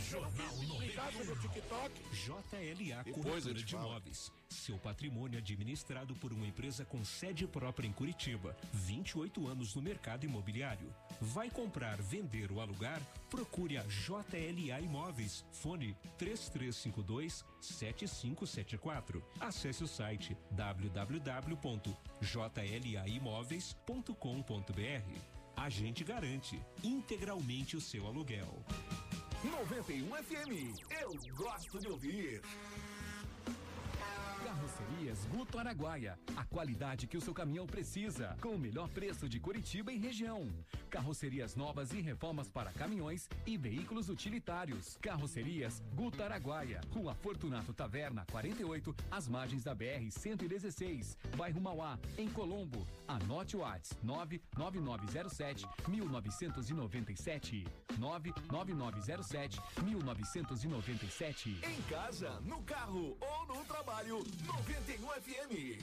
Jornal 91 no TikTok. JLA Corretora de. Imóveis. Seu patrimônio administrado por uma empresa com sede própria em Curitiba. 28 anos no mercado imobiliário. Vai comprar, vender ou alugar? Procure a JLA Imóveis. Fone 3352 7574. Acesse o site www.jlaimoveis.com.br. A gente garante integralmente o seu aluguel. 91 FM, eu gosto de ouvir. Carrocerias Guto Araguaia. A qualidade que o seu caminhão precisa. Com o melhor preço de Curitiba e região. Carrocerias novas e reformas para caminhões e veículos utilitários. Carrocerias Guto Araguaia. Rua Fortunato Taverna 48, às margens da BR 116, bairro Mauá, em Colombo. Anote o WhatsApp 99907 1997. 99907 1997. Em casa, no carro ou no trabalho, 91 FM.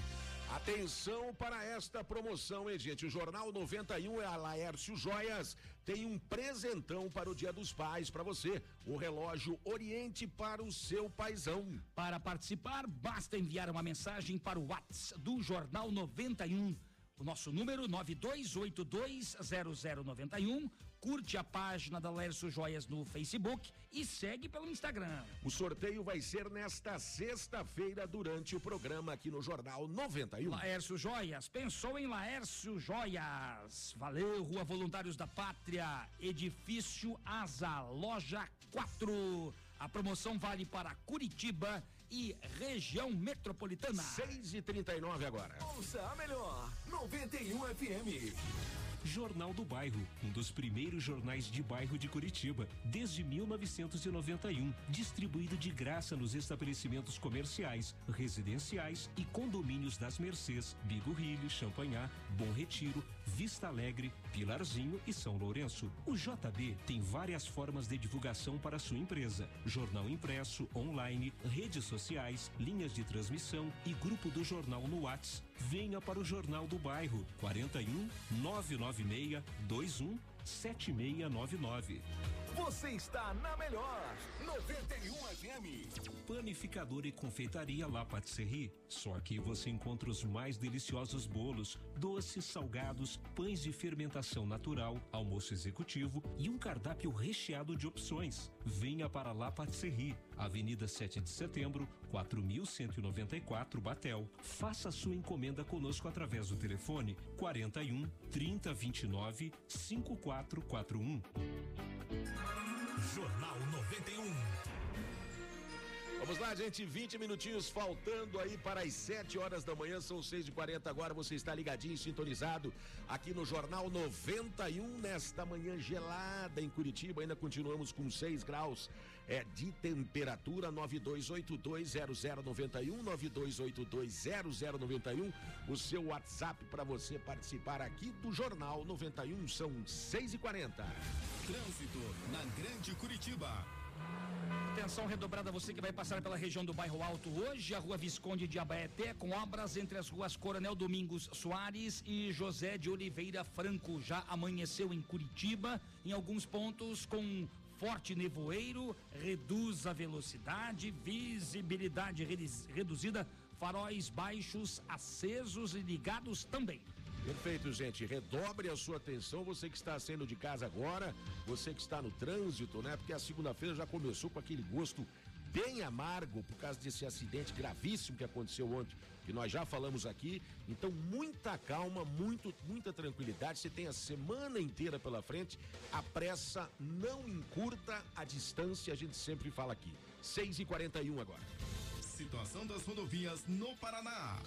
Atenção para esta promoção, hein, gente? O Jornal 91 é a Laércio Joias. Tem um presentão para o Dia dos Pais para você. Um relógio Oriente para o seu paizão. Para participar, basta enviar uma mensagem para o WhatsApp do Jornal 91. O nosso número 92820091. Curte a página da Lércio Joias no Facebook e segue pelo Instagram. O sorteio vai ser nesta sexta-feira durante o programa aqui no Jornal 91. Laércio Joias, pensou em Laércio Joias. Valeu, Rua Voluntários da Pátria, Edifício Asa, Loja 4. A promoção vale para Curitiba e região metropolitana. 6 e 39 agora. Ouça a melhor, 91 FM. Jornal do Bairro, um dos primeiros jornais de bairro de Curitiba, desde 1991, distribuído de graça nos estabelecimentos comerciais, residenciais e condomínios das Mercês, Bigorrilho, Champanhar, Bom Retiro, Vista Alegre, Pilarzinho e São Lourenço. O JB tem várias formas de divulgação para sua empresa: jornal impresso, online, redes sociais, linhas de transmissão e grupo do jornal no WhatsApp. Venha para o Jornal do Bairro 41 996 21 7699. Você está na melhor, 91 FM. Panificador e confeitaria La Patisserie. Só aqui você encontra os mais deliciosos bolos, doces, salgados, pães de fermentação natural, almoço executivo e um cardápio recheado de opções. Venha para La Patisserie, Avenida 7 de Setembro, 4194 Batel. Faça sua encomenda conosco através do telefone 41 3029 5441. Jornal 91. Vamos lá, gente, 20 minutinhos faltando aí para as 7 horas da manhã, são 6 e 40 agora. Você está ligadinho, sintonizado aqui no Jornal 91, nesta manhã gelada em Curitiba. Ainda continuamos com 6 graus é, de temperatura. 92820091, 92820091. O seu WhatsApp para você participar aqui do Jornal 91, são 6 e 40 Trânsito na Grande Curitiba. Atenção redobrada você que vai passar pela região do bairro Alto hoje, a rua Visconde de Abaeté, com obras entre as ruas Coronel Domingos Soares e José de Oliveira Franco. Já amanheceu em Curitiba, em alguns pontos com forte nevoeiro, reduz a velocidade, visibilidade reduzida, faróis baixos acesos e ligados também. Perfeito, gente. Redobre a sua atenção, você que está saindo de casa agora, você que está no trânsito, né? Porque a segunda-feira já começou com aquele gosto bem amargo por causa desse acidente gravíssimo que aconteceu ontem, que nós já falamos aqui. Então, muita calma, muito, muita tranquilidade. Você tem a semana inteira pela frente. A pressa não encurta a distância, a gente sempre fala aqui. 6 e 41 agora. Situação das rodovias no Paraná.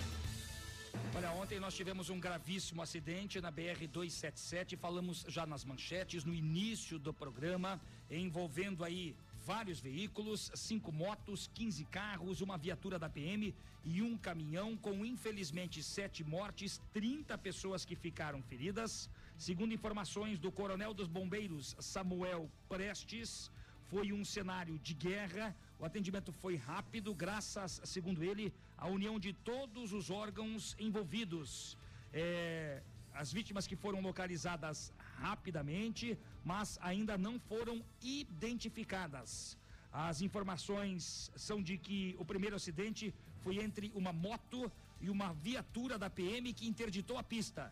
Olha, ontem nós tivemos um gravíssimo acidente na BR 277, falamos já nas manchetes no início do programa, envolvendo aí vários veículos, cinco motos, 15 carros, uma viatura da PM e um caminhão, com infelizmente sete mortes, 30 pessoas que ficaram feridas. Segundo informações do Coronel dos Bombeiros, Samuel Prestes, foi um cenário de guerra. O atendimento foi rápido, graças, segundo ele, à união de todos os órgãos envolvidos. É, as vítimas que foram localizadas rapidamente, mas ainda não foram identificadas. As informações são de que o primeiro acidente foi entre uma moto e uma viatura da PM que interditou a pista.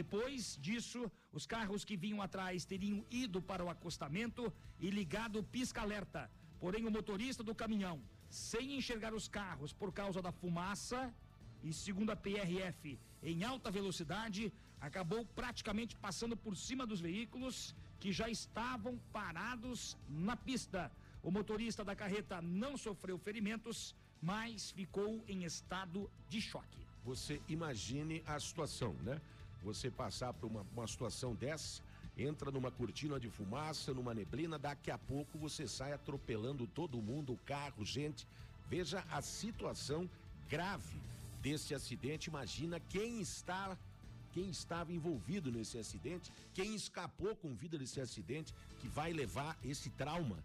Depois disso, os carros que vinham atrás teriam ido para o acostamento e ligado o pisca-alerta. Porém, o motorista do caminhão, sem enxergar os carros por causa da fumaça, e segundo a PRF, em alta velocidade, acabou praticamente passando por cima dos veículos que já estavam parados na pista. O motorista da carreta não sofreu ferimentos, mas ficou em estado de choque. Você imagine a situação, né? Você passar por uma, uma situação dessa, entra numa cortina de fumaça, numa neblina, daqui a pouco você sai atropelando todo mundo, carro, gente. Veja a situação grave desse acidente. Imagina quem está quem estava envolvido nesse acidente, quem escapou com vida desse acidente, que vai levar esse trauma,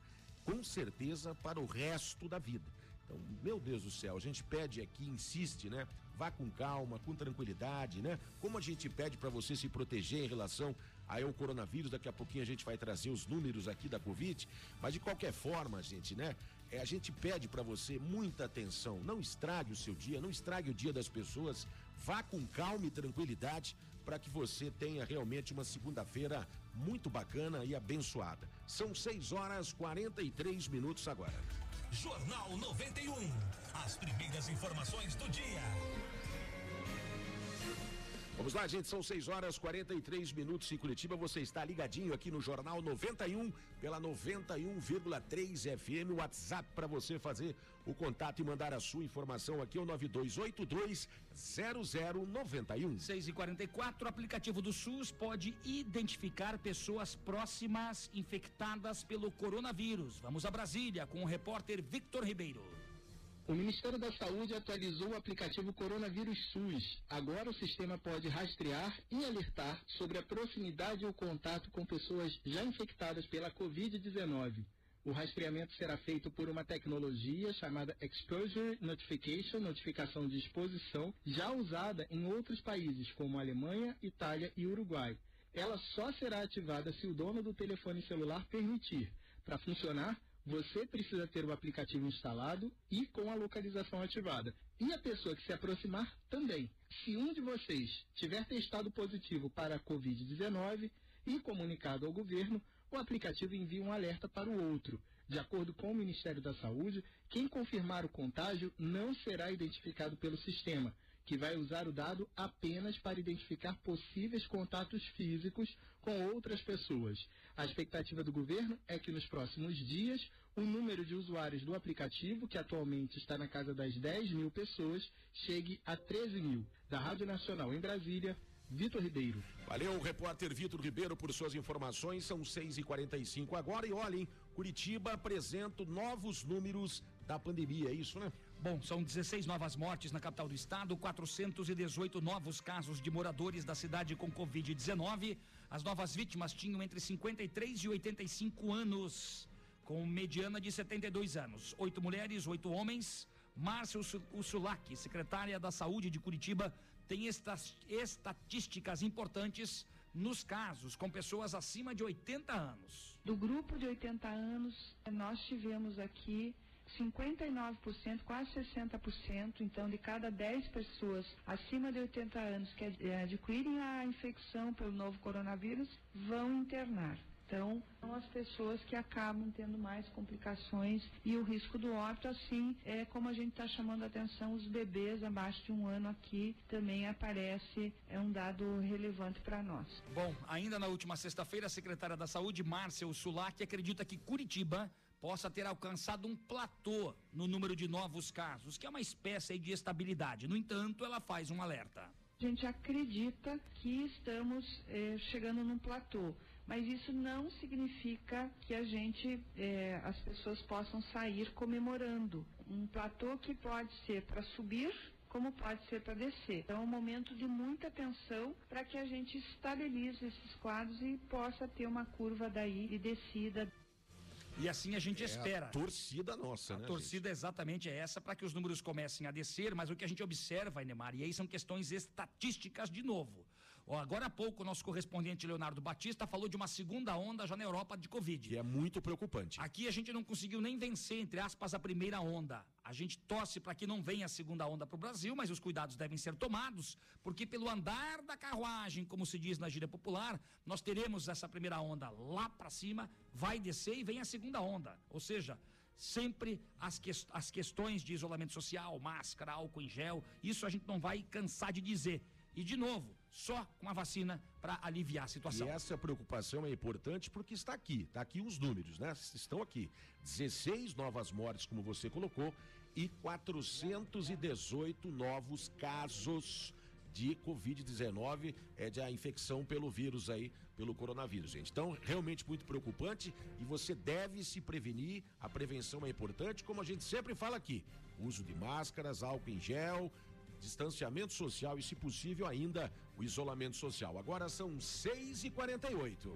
com certeza, para o resto da vida. Então, meu Deus do céu, a gente pede aqui, insiste, né? Vá com calma, com tranquilidade, né? Como a gente pede para você se proteger em relação aí ao coronavírus, daqui a pouquinho a gente vai trazer os números aqui da Covid, mas de qualquer forma, gente, né? É, a gente pede para você muita atenção, não estrague o seu dia, não estrague o dia das pessoas, vá com calma e tranquilidade para que você tenha realmente uma segunda-feira muito bacana e abençoada. São 6 horas 43 minutos agora. Jornal 91. As primeiras informações do dia. Vamos lá, gente, são 6 horas 43 minutos em Curitiba. Você está ligadinho aqui no Jornal 91 pela 91,3 FM. WhatsApp para você fazer o contato e mandar a sua informação aqui ao 9282 0091. 6 e 44 o aplicativo do SUS pode identificar pessoas próximas infectadas pelo coronavírus. Vamos a Brasília com o repórter Victor Ribeiro. O Ministério da Saúde atualizou o aplicativo Coronavírus SUS. Agora o sistema pode rastrear e alertar sobre a proximidade ou contato com pessoas já infectadas pela Covid-19. O rastreamento será feito por uma tecnologia chamada Exposure Notification, notificação de exposição, já usada em outros países como Alemanha, Itália e Uruguai. Ela só será ativada se o dono do telefone celular permitir. Para funcionar, você precisa ter o aplicativo instalado e com a localização ativada. E a pessoa que se aproximar também. Se um de vocês tiver testado positivo para a Covid-19 e comunicado ao governo, o aplicativo envia um alerta para o outro. De acordo com o Ministério da Saúde, quem confirmar o contágio não será identificado pelo sistema, que vai usar o dado apenas para identificar possíveis contatos físicos com outras pessoas. A expectativa do governo é que nos próximos dias o número de usuários do aplicativo, que atualmente está na casa das 10 mil pessoas, chegue a 13 mil. Da Rádio Nacional em Brasília, Vitor Ribeiro. Valeu, repórter Vitor Ribeiro, por suas informações. São 6h45 agora. E olhem, Curitiba apresenta novos números da pandemia, é isso, né? Bom, são 16 novas mortes na capital do estado, 418 novos casos de moradores da cidade com Covid-19. As novas vítimas tinham entre 53 e 85 anos, com mediana de 72 anos. Oito mulheres, oito homens. Márcia Ursulac, secretária da Saúde de Curitiba, tem estas estatísticas importantes nos casos com pessoas acima de 80 anos. Do grupo de 80 anos, nós tivemos aqui 59%, quase 60%, então de cada 10 pessoas acima de 80 anos que adquirem a infecção pelo novo coronavírus vão internar. Então, são as pessoas que acabam tendo mais complicações e o risco do óbito, assim, é como a gente está chamando a atenção, os bebês abaixo de um ano aqui também aparece, é um dado relevante para nós. Bom, ainda na última sexta-feira, a secretária da Saúde, Márcia Ursulac, acredita que Curitiba possa ter alcançado um platô no número de novos casos, que é uma espécie de estabilidade. No entanto, ela faz um alerta. A gente acredita que estamos eh, chegando num platô mas isso não significa que a gente, é, as pessoas possam sair comemorando. Um platô que pode ser para subir, como pode ser para descer. Então é um momento de muita atenção para que a gente estabilize esses quadros e possa ter uma curva daí de descida. E assim a gente é espera. A torcida nossa, a né? A torcida gente? exatamente é essa para que os números comecem a descer, mas o que a gente observa, Enemar, e aí são questões estatísticas de novo. Ó, agora há pouco, o nosso correspondente Leonardo Batista falou de uma segunda onda já na Europa de Covid. Que é muito preocupante. Aqui a gente não conseguiu nem vencer, entre aspas, a primeira onda. A gente torce para que não venha a segunda onda para o Brasil, mas os cuidados devem ser tomados, porque pelo andar da carruagem, como se diz na gíria popular, nós teremos essa primeira onda lá para cima, vai descer e vem a segunda onda. Ou seja, sempre as, que, as questões de isolamento social, máscara, álcool em gel, isso a gente não vai cansar de dizer. E de novo, só com a vacina para aliviar a situação. E essa preocupação é importante porque está aqui, está aqui os números, né? Estão aqui. 16 novas mortes, como você colocou, e 418 novos casos de Covid-19, é de a infecção pelo vírus aí, pelo coronavírus, gente. Então, realmente muito preocupante e você deve se prevenir. A prevenção é importante, como a gente sempre fala aqui. Uso de máscaras, álcool em gel, distanciamento social e, se possível, ainda o isolamento social. Agora são 6 e 48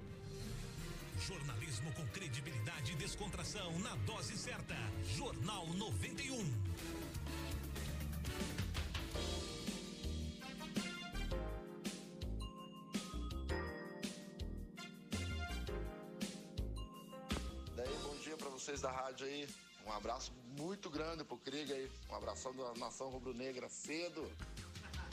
Jornalismo com credibilidade e descontração na dose certa. Jornal 91. Daí, bom dia para vocês da rádio aí. Um abraço muito grande pro Krieg aí. Um abração da nação rubro-negra cedo.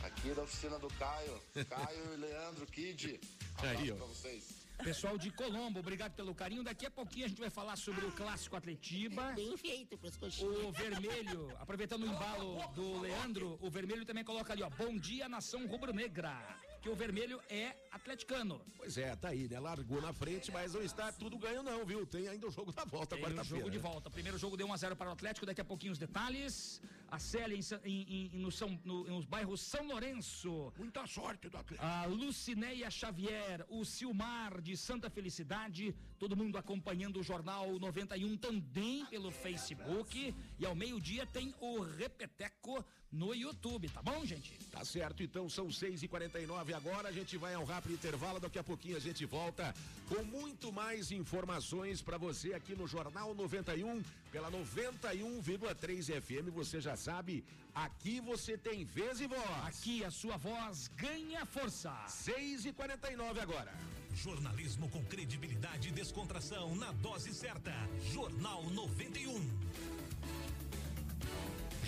Aqui da oficina do Caio. Caio e Leandro Kid. Um abraço Aí, ó. pra vocês. Pessoal de Colombo, obrigado pelo carinho. Daqui a pouquinho a gente vai falar sobre o clássico Atletiba. Bem feito pros coxinhas. O vermelho, aproveitando o embalo do Leandro, o vermelho também coloca ali, ó. Bom dia, nação rubro-negra. Que o vermelho é atleticano. Pois é, tá aí, né? Largou na frente, mas não está tudo ganho, não, viu? Tem ainda o jogo da volta, Tem o quarta-feira. jogo de volta. Primeiro jogo deu 1 a 0 para o Atlético, daqui a pouquinho os detalhes. A Célia em, em, em, no São, no, nos bairros São Lourenço. Muita sorte do Atlético. A Lucinéia Xavier, o Silmar de Santa Felicidade, todo mundo acompanhando o Jornal 91 também pelo Facebook. E ao meio-dia tem o Repeteco no YouTube, tá bom, gente? Tá certo, então são 6h49 agora. A gente vai ao rápido intervalo. Daqui a pouquinho a gente volta com muito mais informações para você aqui no Jornal 91, pela 91,3 FM. Você já sabe, aqui você tem vez e voz. Aqui a sua voz ganha força. 6h49 agora. Jornalismo com credibilidade e descontração na dose certa. Jornal 91.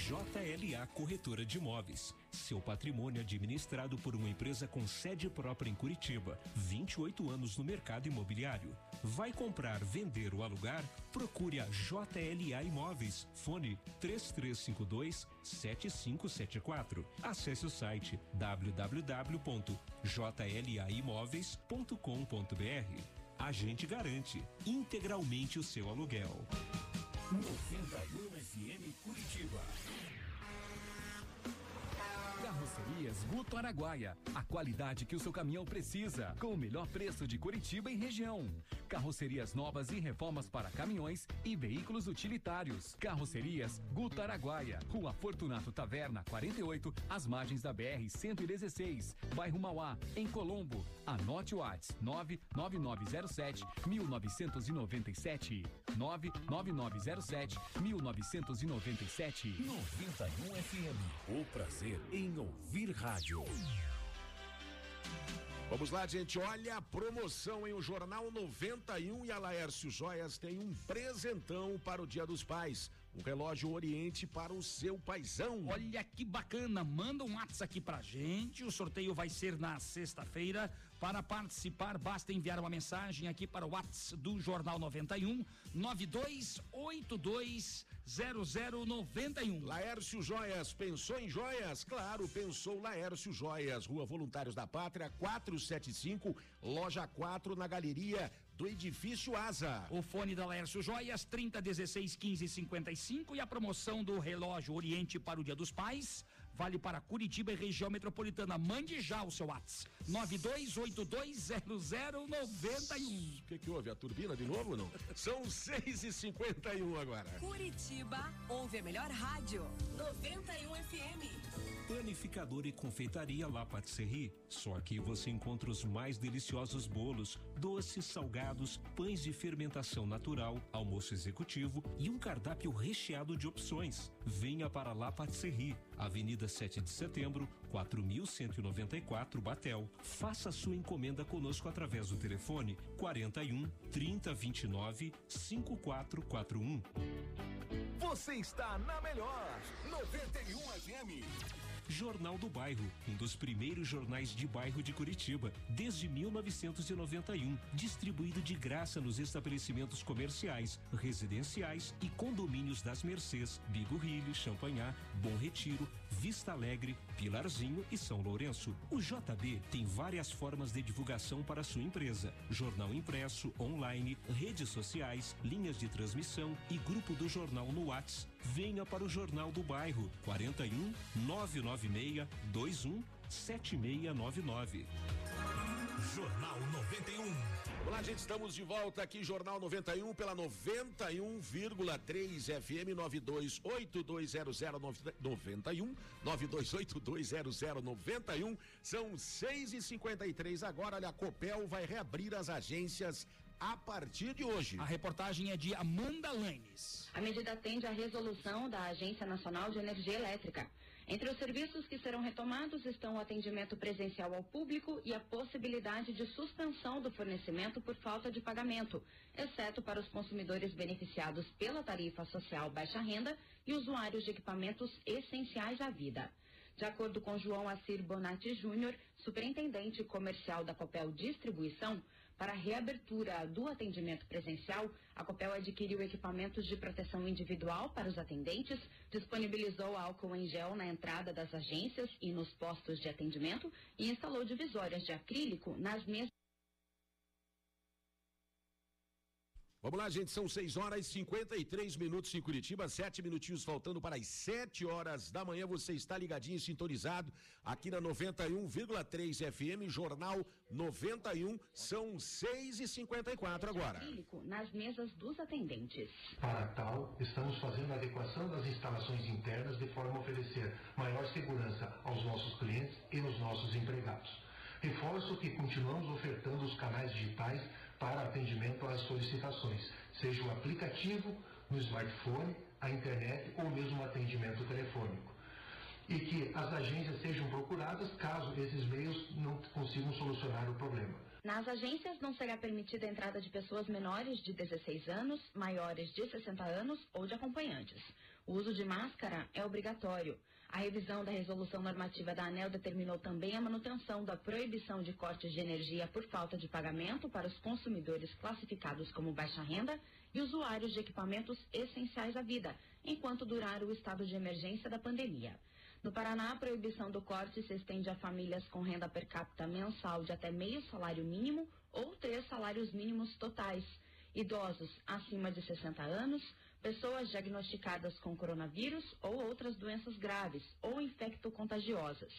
JLA Corretora de Imóveis. Seu patrimônio administrado por uma empresa com sede própria em Curitiba. 28 anos no mercado imobiliário. Vai comprar, vender ou alugar? Procure a JLA Imóveis. Fone 3352 7574. Acesse o site www.jlaimóveis.com.br. A gente garante integralmente o seu aluguel. 91 FM Curitiba. Carrocerias Guto Araguaia. A qualidade que o seu caminhão precisa. Com o melhor preço de Curitiba e região. Carrocerias novas e reformas para caminhões e veículos utilitários. Carrocerias Guto Araguaia. Rua Fortunato Taverna, 48, às margens da BR 116, bairro Mauá, em Colombo. Anote o WhatsApp 99907 1997. 99907 1997. 91 FM. O prazer em ouvir rádio. Vamos lá, gente. Olha a promoção em o Jornal 91 e a Laércio Joias tem um presentão para o Dia dos Pais. Um relógio Oriente para o seu paizão. Olha que bacana, manda um WhatsApp aqui pra gente. O sorteio vai ser na sexta-feira. Para participar, basta enviar uma mensagem aqui para o WhatsApp do Jornal 91 9282 0091. Laércio Joias, pensou em joias? Claro, pensou Laércio Joias, Rua Voluntários da Pátria, 475, loja 4, na galeria do edifício Asa. O fone da Laércio Joias, 3016 1555 e a promoção do relógio Oriente para o Dia dos Pais. Vale para Curitiba e região metropolitana. Mande já o seu WhatsApp. 92820091. O que, que houve? A turbina de novo ou não? [LAUGHS] São 6 e 51 agora. Curitiba ouve a melhor rádio. 91 FM. Panificador e confeitaria La Patisserie. Só aqui você encontra os mais deliciosos bolos, doces, salgados, pães de fermentação natural, almoço executivo e um cardápio recheado de opções. Venha para La Patisserie, Avenida 7 de Setembro, 4194 Batel. Faça sua encomenda conosco através do telefone 41 3029 5441. Você está na melhor 91 FM. Jornal do Bairro, um dos primeiros jornais de bairro de Curitiba, desde 1991, distribuído de graça nos estabelecimentos comerciais, residenciais e condomínios das Mercês, Bigorrilho, Champanhar, Bom Retiro, Vista Alegre, Pilarzinho e São Lourenço. O JB tem várias formas de divulgação para sua empresa: jornal impresso, online, redes sociais, linhas de transmissão e grupo do jornal no WhatsApp. Venha para o Jornal do Bairro 41 996 21 7699. Jornal 91. Olá, gente, estamos de volta aqui, Jornal 91, pela 91,3 FM 92820091, 92820091. São 6 e 53 agora. Olha, a Copel vai reabrir as agências a partir de hoje. A reportagem é de Amanda Lanes. A medida atende à resolução da Agência Nacional de Energia Elétrica. Entre os serviços que serão retomados estão o atendimento presencial ao público e a possibilidade de suspensão do fornecimento por falta de pagamento, exceto para os consumidores beneficiados pela tarifa social baixa renda e usuários de equipamentos essenciais à vida. De acordo com João Assir Bonatti Júnior, superintendente comercial da Copel Distribuição, para a reabertura do atendimento presencial, a Copel adquiriu equipamentos de proteção individual para os atendentes, disponibilizou álcool em gel na entrada das agências e nos postos de atendimento e instalou divisórias de acrílico nas mesas. Vamos lá, gente, são 6 horas e 53 minutos em Curitiba, sete minutinhos faltando para as 7 horas da manhã. Você está ligadinho, sintonizado aqui na 91,3 FM, Jornal 91. São 6 e 54 agora. Nas mesas dos atendentes. Para tal, estamos fazendo a adequação das instalações internas de forma a oferecer maior segurança aos nossos clientes e aos nossos empregados. Reforço que continuamos ofertando os canais digitais para atendimento às solicitações, seja o aplicativo no smartphone, a internet ou mesmo atendimento telefônico. E que as agências sejam procuradas caso esses meios não consigam solucionar o problema. Nas agências não será permitida a entrada de pessoas menores de 16 anos, maiores de 60 anos ou de acompanhantes. O uso de máscara é obrigatório. A revisão da resolução normativa da ANEL determinou também a manutenção da proibição de cortes de energia por falta de pagamento para os consumidores classificados como baixa renda e usuários de equipamentos essenciais à vida, enquanto durar o estado de emergência da pandemia. No Paraná, a proibição do corte se estende a famílias com renda per capita mensal de até meio salário mínimo ou três salários mínimos totais, idosos acima de 60 anos, pessoas diagnosticadas com coronavírus ou outras doenças graves ou infectocontagiosas,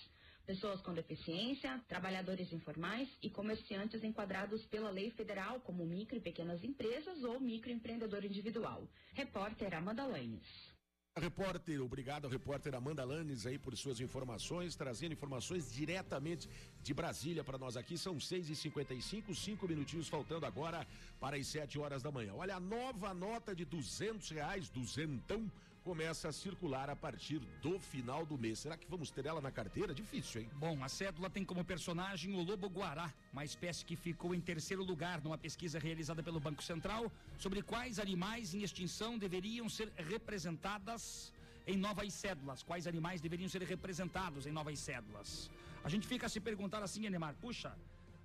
pessoas com deficiência, trabalhadores informais e comerciantes enquadrados pela lei federal como micro e pequenas empresas ou microempreendedor individual. Repórter Amanda Lanes. Repórter, obrigado repórter Amanda Lanes aí por suas informações, trazendo informações diretamente de Brasília para nós aqui. São 6 e 55 cinco minutinhos faltando agora para as 7 horas da manhã. Olha, a nova nota de duzentos reais, duzentão, começa a circular a partir do final do mês. Será que vamos ter ela na carteira? Difícil, hein? Bom, a cédula tem como personagem o lobo guará, uma espécie que ficou em terceiro lugar numa pesquisa realizada pelo Banco Central sobre quais animais em extinção deveriam ser representadas em novas cédulas, quais animais deveriam ser representados em novas cédulas. A gente fica a se perguntar assim, Enemar, puxa,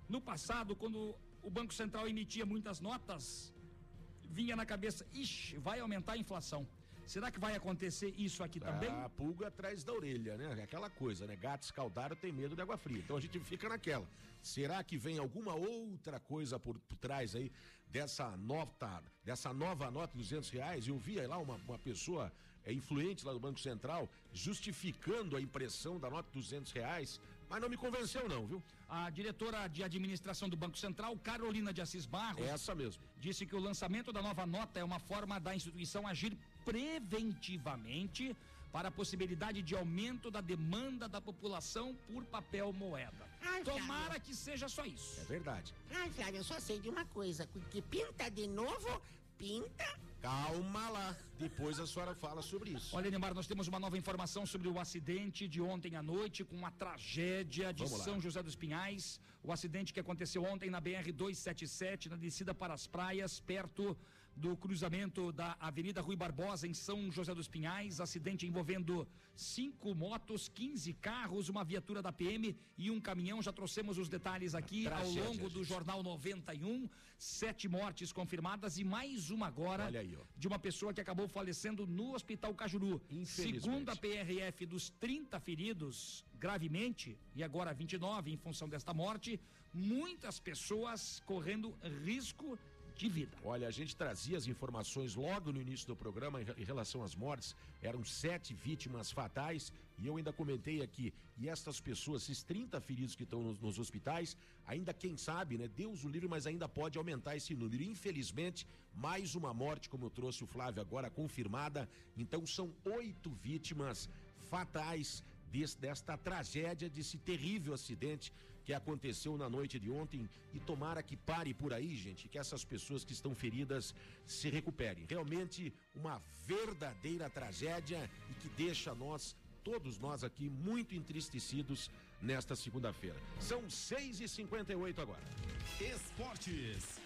no passado, quando o Banco Central emitia muitas notas, vinha na cabeça, ixi, vai aumentar a inflação. Será que vai acontecer isso aqui também? A pulga atrás da orelha, né? Aquela coisa, né? Gato escaldado tem medo de água fria. Então a gente fica naquela. Será que vem alguma outra coisa por, por trás aí dessa nota, dessa nova nota de 200 reais? Eu vi aí lá uma, uma pessoa é, influente lá do Banco Central justificando a impressão da nota de 200 reais, mas não me convenceu não, viu? A diretora de administração do Banco Central, Carolina de Assis Barros, Essa mesmo. disse que o lançamento da nova nota é uma forma da instituição agir preventivamente para a possibilidade de aumento da demanda da população por papel moeda. Ai, Tomara Flávio. que seja só isso. É verdade. Ai, Flávio, eu só sei de uma coisa, que pinta de novo, pinta. Calma lá. Depois a senhora fala sobre isso. Olha, Neymar, nós temos uma nova informação sobre o acidente de ontem à noite, com uma tragédia de. São José dos Pinhais. O acidente que aconteceu ontem na BR-277, na descida para as praias, perto do cruzamento da Avenida Rui Barbosa, em São José dos Pinhais. Acidente envolvendo cinco motos, 15 carros, uma viatura da PM e um caminhão. Já trouxemos os detalhes aqui ao longo do. Jornal 91. Sete mortes confirmadas e mais uma agora aí, de uma pessoa que acabou falecendo no Hospital Cajuru. Segundo a PRF, dos 30 feridos gravemente, e agora 29 em função desta morte, muitas pessoas correndo risco de vida. Olha, a gente trazia as informações logo no início do programa em relação às mortes. Eram sete vítimas fatais e eu ainda comentei aqui. E estas pessoas, esses 30 feridos que estão nos, nos hospitais, ainda quem sabe, né? Deus o livre, mas ainda pode aumentar esse número. Infelizmente, mais uma morte, como eu trouxe o Flávio agora, confirmada. Então são oito vítimas fatais desse- desta tragédia, desse terrível acidente que aconteceu na noite de ontem e tomara que pare por aí, gente, que essas pessoas que estão feridas se recuperem. Realmente uma verdadeira tragédia e que deixa nós, todos nós aqui, muito entristecidos nesta segunda-feira. São 6 e 58 agora. Esportes.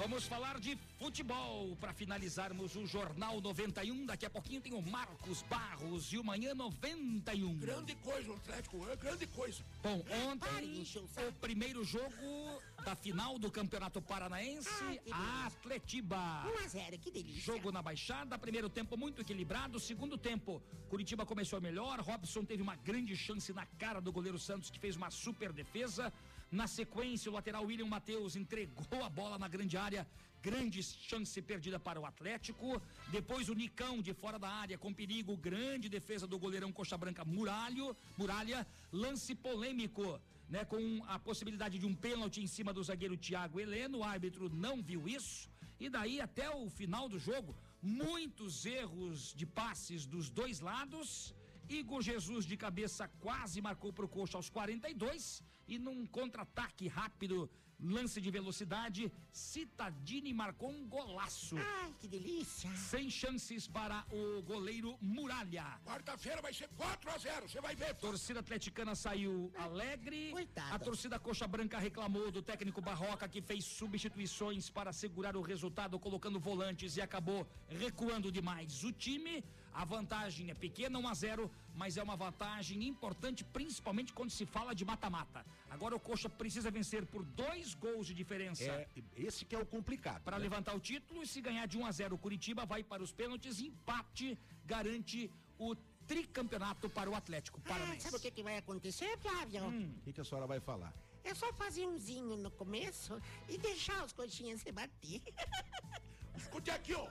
Vamos falar de futebol para finalizarmos o Jornal 91. Daqui a pouquinho tem o Marcos Barros e o Manhã 91. Grande coisa, o Atlético é grande coisa. Bom, ontem o primeiro jogo da final do Campeonato Paranaense, Ah. Atletiba. 1 a 0 que delícia. Jogo na Baixada, primeiro tempo muito equilibrado, segundo tempo Curitiba começou melhor, Robson teve uma grande chance na cara do goleiro Santos que fez uma super defesa. Na sequência, o lateral William Matheus entregou a bola na grande área, grande chance perdida para o Atlético. Depois o Nicão de fora da área com perigo, grande defesa do goleirão Coxa Branca Muralho, Muralha, lance polêmico. Né, com a possibilidade de um pênalti em cima do zagueiro Thiago Heleno, o árbitro não viu isso. E daí até o final do jogo, muitos erros de passes dos dois lados. Igor Jesus de cabeça quase marcou para o coxa aos 42 e num contra-ataque rápido, lance de velocidade, Citadini marcou um golaço. Ai, que delícia. Sem chances para o goleiro Muralha. Quarta-feira vai ser 4 a 0 você vai ver. Torcida atleticana saiu alegre. Coitada. A torcida coxa branca reclamou do técnico Barroca que fez substituições para segurar o resultado, colocando volantes e acabou recuando demais o time. A vantagem é pequena, 1 a 0, mas é uma vantagem importante, principalmente quando se fala de mata-mata. Agora o Coxa precisa vencer por dois gols de diferença É, esse que é o complicado. para né? levantar o título e se ganhar de 1 a 0 o Curitiba vai para os pênaltis, empate garante o tricampeonato para o Atlético Ah, Paranaense. sabe o que, que vai acontecer, Flávio? Hum. O que, que a senhora vai falar? É só fazer umzinho no começo e deixar os coxinhas se bater. [LAUGHS] escute aqui, ó.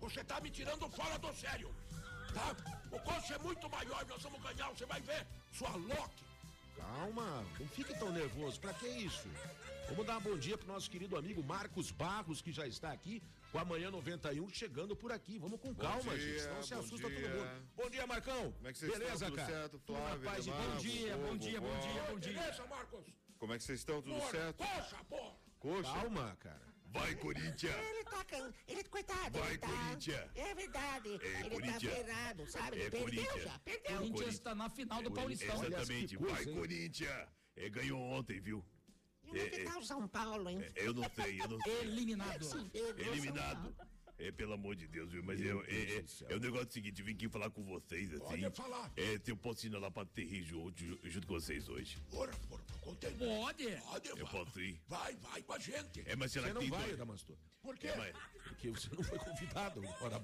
Você tá me tirando fora do sério. Tá? O coxo é muito maior, nós vamos ganhar, você vai ver. Sua Loki. Calma, não fique tão nervoso. Pra que isso? Vamos dar um bom dia pro nosso querido amigo Marcos Barros, que já está aqui com a Manhã 91 chegando por aqui. Vamos com Bom calma, dia, gente. Senão se bom assusta dia. todo mundo. Bom dia, Marcão. Como é que vocês Beleza, estão? Tudo cara? certo, Tudo na Flávio, e Edmar, bom dia, vovô, bom dia, bom vovó? dia, bom dia. Beleza, Marcos? Como é que vocês estão? Tudo Porra, certo? Coxa, porra. Coxa? Calma, cara. Vai, Corinthians! Ele tá can... Ele, coitado, Vai, ele tá... Corinthians. É verdade. É, ele Corinthians. tá ferrado, sabe? Ele É, perdeu já, perdeu. Corinthians está na final do Paulistão. Exatamente, vai, Corinthians! É, ganhou ontem, viu? E onde é que tá o São Paulo, hein? É, eu não sei, eu não sei. [LAUGHS] Eliminado. Sim, Eliminado. É, pelo amor de Deus, viu? Mas é, é, é, é o negócio seguinte, eu vim aqui falar com vocês, assim. Pode falar. É, se eu posso ir lá pra Terri junto, junto com vocês hoje. Porra, porra, contei. Pode? Pode, Eu vai. posso ir? Vai, vai com a gente. É, mas será Você que não tem vai, dois? Damastor. Por quê? É, mas- Porque você não foi convidado. Ora,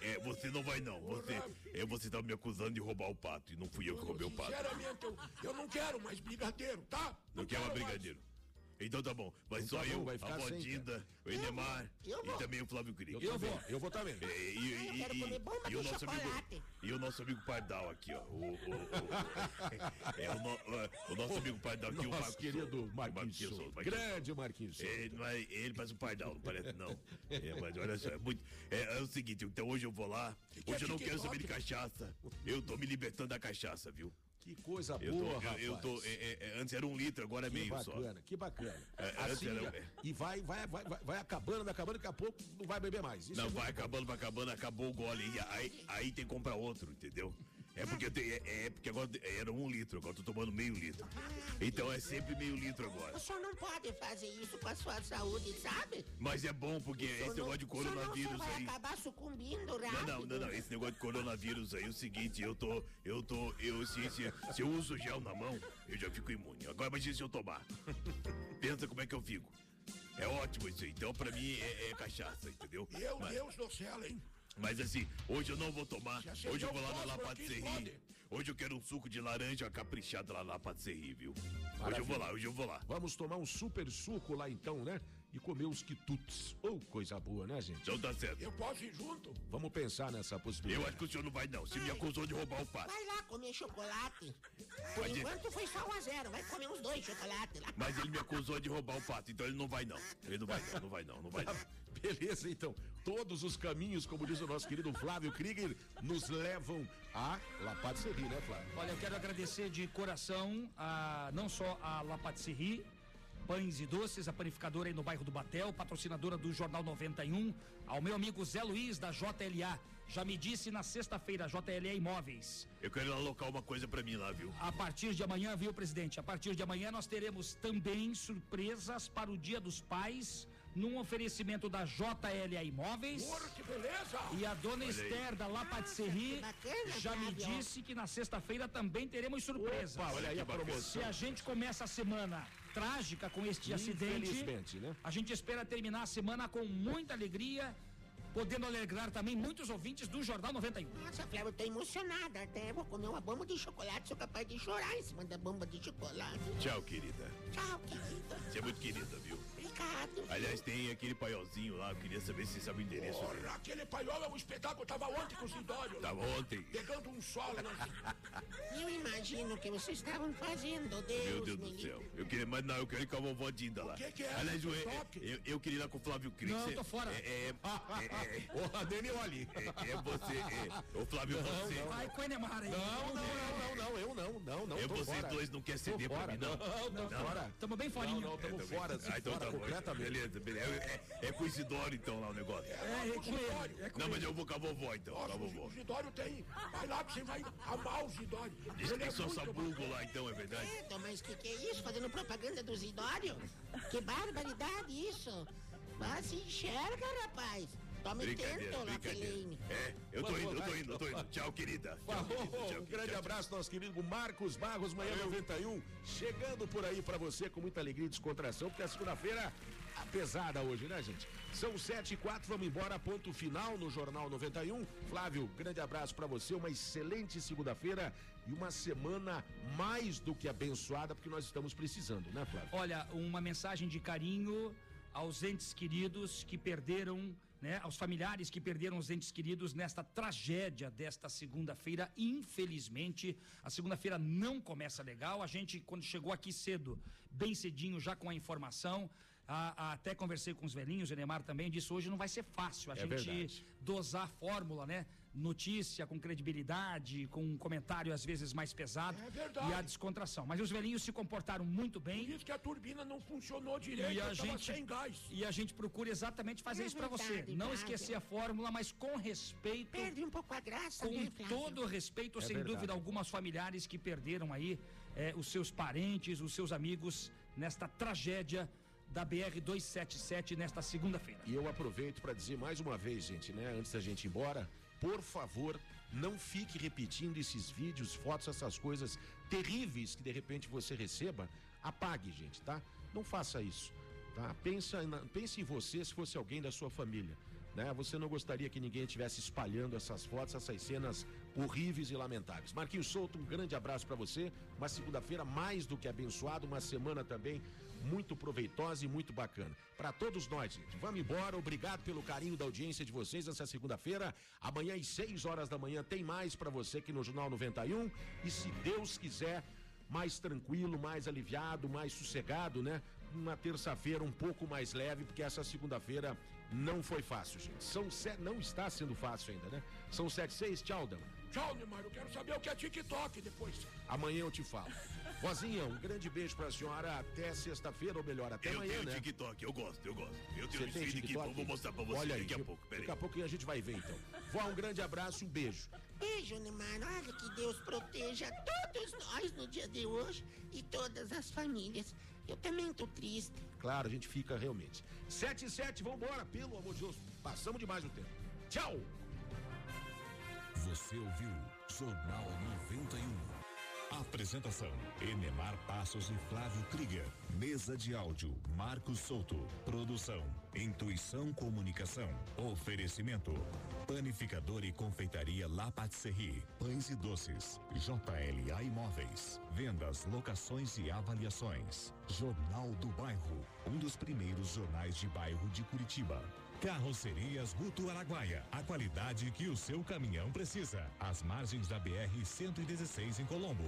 É, é, você não vai não. Você, é, você tá me acusando de roubar o pato e não fui eu que roubei o pato. Sinceramente, eu, eu não quero mais brigadeiro, tá? Não mais quero brigadeiro. Então tá bom. Vai Então só tá bom, eu, vai a ficar sem, Vandinda, o Enemar eu e também o Flávio Cris. Eu, vou, eu vou também. É, e, Eu e- quero e- comer bomba e o nosso chocolate. amigo e o nosso amigo Pardal aqui, ó. O, o, o- é, o, no- o nosso amigo Pardal aqui, o Nosso Marcos querido. Marquinhos Grande Marquinhos. É, não é, ele parece o Pardal, não parece não. É, mas olha só, é, muito, é, é o seguinte, então hoje eu vou lá, que é hoje eu não quero saber de cachaça, eu tô me libertando da cachaça, viu? Que coisa Eu boa, tô, rapaz. eu tô, é, é, antes era um litro, agora é Que meio só. bacana, que bacana. É, assim, era- e vai, vai, vai, vai, acabando, vai acabando, daqui a pouco não vai beber mais. Isso Não, é vai acabando, vai acabando, acabou o gole. E aí, aí tem que comprar outro, entendeu? É porque, eu tenho- é, é porque agora era um litro, agora tô tomando meio litro. Então é sempre meio litro agora. O senhor não pode fazer isso com a sua saúde, sabe? Mas é bom porque esse não- negócio de coronavírus vai aí. acabar sucumbindo Não, rápido. não, não, não, esse negócio de coronavírus aí é o seguinte, eu tô, eu tô, eu, se, se, se eu uso gel na mão, eu já fico imune. Agora imagina se eu tomar. [LAUGHS] Pensa como é que eu fico. É ótimo isso aí. Então pra mim é, é cachaça, entendeu? Meu Mas- Deus do céu, hein? Mas assim, hoje eu não vou tomar. Se Hoje eu vou lá na La Patisserie. Hoje eu quero um suco de laranja caprichado lá na Patisserie, viu? Hoje eu Maravilha. vou lá, hoje eu vou lá. Vamos tomar um super suco lá então, né? E comer os quitutes. Ô, coisa boa, né, gente? Então tá certo. Eu posso ir junto? Vamos pensar nessa possibilidade. Eu acho que o senhor não vai não. Você me acusou de roubar o pato. Vai lá comer chocolate. Por Pode enquanto foi só um a zero. Vai comer uns dois chocolates lá. Mas ele me acusou de roubar o pato, então ele não vai não. Ele não vai não, não vai não, não vai não. [LAUGHS] [LAUGHS] Beleza, então. Todos os caminhos, como diz o nosso querido Flávio Krieger, nos levam a La Patisserie, né, Flávio? Olha, eu quero agradecer de coração a não só a La Patisserie, Pães e Doces, a panificadora aí no bairro do Batel, patrocinadora do Jornal 91, ao meu amigo Zé Luiz da JLA. Já me disse na sexta-feira, JLA Imóveis. Eu quero ir lá alocar uma coisa pra mim lá, viu? A partir de amanhã, viu, presidente? A partir de amanhã nós teremos também surpresas para o Dia dos Pais, num oferecimento da JLA Imóveis. Porra, que beleza! E a dona Olha aí. Esther da La Patisserie bacana, já me disse que na sexta-feira também teremos surpresas. Opa, olha aí a promoção. Se a gente começa a semana trágica com este acidente, né? a gente espera terminar a semana com muita alegria, podendo alegrar também muitos ouvintes do Jornal 91. Nossa, Flávio, eu tô emocionada. Até vou comer uma bomba de chocolate. Sou capaz de chorar em cima da bomba de chocolate. Tchau, querida. Tchau, querida. Você é muito querida, viu? Obrigado. Aliás, tem aquele paiolzinho lá, eu queria saber se você sabe o endereço. dele. Porra, aquele paiol é um espetáculo. Tava ontem com os idórios. Tava ontem. Pegando um sol. Né? Eu imagino o que vocês estavam fazendo. Deus, Meu Deus me do céu. Eu queria, mas não, eu queria ir com a vovó Dinda lá. que que é? Aliás, eu, eu, eu queria ir lá com o Flávio Cris. Não, É- tô fora. É, é, é, [LAUGHS] é, Ô, Danioli. é, é você, é, ô Flávio, você. Vai com o Enemar aí. Não, não, não, não, não, eu não, não, não. Eu, tô vocês fora. dois não querem Tô ceder pra mim, não. Não, não, Não. fora. Tamo bem Não, forinho. não, tamo É, fora, Ah, então fora tá bom. Completamente. Beleza, beleza. É, é, é com o Isidoro, então, lá o negócio. É, é com ele. É com Não, mas eu vou com a vovó, então. Com a Nossa, vovó. o Zidório tem. Vai lá que você vai amar o Zidório. Diz que é só sabugo lá, então, é verdade? Eita, mas que que é isso? Fazendo propaganda do Zidório? Que barbaridade isso. Mas se enxerga, rapaz. Tome Brincadeira, tento, brincadeira. Lacleine. É, eu tô indo, eu tô indo, eu tô indo. Tchau, querida. Tchau, querida. Tchau, um grande tchau, abraço, nosso querido Marcos Barros, manhã 91, chegando por aí pra você com muita alegria e descontração, porque a segunda-feira tá pesada hoje, né, gente? São sete e quatro, vamos embora, ponto final no Jornal 91. Flávio, grande abraço pra você, uma excelente segunda-feira e uma semana mais do que abençoada, porque nós estamos precisando, né, Flávio? Olha, uma mensagem de carinho aos entes queridos que perderam né, aos familiares que perderam os entes queridos nesta tragédia desta segunda-feira. Infelizmente, a segunda-feira não começa legal. A gente, quando chegou aqui cedo, bem cedinho, já com a informação, a- a- até conversei com os velhinhos, o Enemar também disse hoje não vai ser fácil a É gente verdade. dosar a fórmula, né? Notícia com credibilidade, com um comentário às vezes mais pesado É verdade. e a descontração. Mas os velhinhos se comportaram muito bem. Por isso que a turbina não funcionou direito, E a gente, sem gás. e a gente procura exatamente fazer É isso pra você. Não esquecer a fórmula, mas com respeito. Perde um pouco a graça, Com né, todo o respeito, É sem verdade. dúvida alguma, aos familiares que perderam aí eh, os seus parentes, os seus amigos nesta tragédia da BR 277 nesta segunda-feira. E eu aproveito para dizer mais uma vez, gente, né, antes da gente ir embora, por favor, não fique repetindo esses vídeos, fotos, essas coisas terríveis que de repente você receba. Apague, gente, tá? Não faça isso, tá? Pensa, pense em você se fosse alguém da sua família. Né? Você não gostaria que ninguém estivesse espalhando essas fotos, essas cenas horríveis e lamentáveis. Marquinhos Souto, um grande abraço para você. Uma segunda-feira mais do que abençoada, uma semana também muito proveitosa e muito bacana. Para todos nós, gente, vamos embora. Obrigado pelo carinho da audiência de vocês nessa segunda-feira. Amanhã às 6 horas da manhã tem mais para você aqui no Jornal 91 e se Deus quiser, mais tranquilo, mais aliviado, mais sossegado, né? Uma terça-feira um pouco mais leve, porque essa segunda-feira não foi fácil, gente. São sete, não está sendo fácil ainda, né? São sete, seis, tchau, Dama. Tchau, Neymar, eu quero saber o que é TikTok depois. Amanhã eu te falo. Vozinha, um grande beijo pra senhora até sexta-feira, ou melhor, até eu amanhã, tenho né? TikTok, eu gosto, eu gosto. Eu tenho Você um tem aqui, TikTok? vou mostrar pra você Olha aí, daqui a viu? pouco, peraí. Daqui a pouco a gente vai ver, então. Vó, um grande abraço, um beijo. Beijo, Neymar. Olha que Deus proteja todos nós no dia de hoje e todas as famílias. Eu também tô triste. Claro, a gente fica realmente. 7 e 7, vambora, pelo amor de Deus. Passamos demais o tempo. Tchau! Você ouviu Jornal 91. Apresentação: Enemar Passos e Flávio Krieger. Mesa de áudio: Marcos Souto. Produção: Intuição Comunicação. Oferecimento: Panificador e Confeitaria La Patisserie. Pães e doces. JLA Imóveis. Vendas, locações e avaliações. Jornal do Bairro. Um dos primeiros jornais de bairro de Curitiba. Carrocerias Guto Araguaia. A qualidade que o seu caminhão precisa. Às margens da BR 116 em Colombo.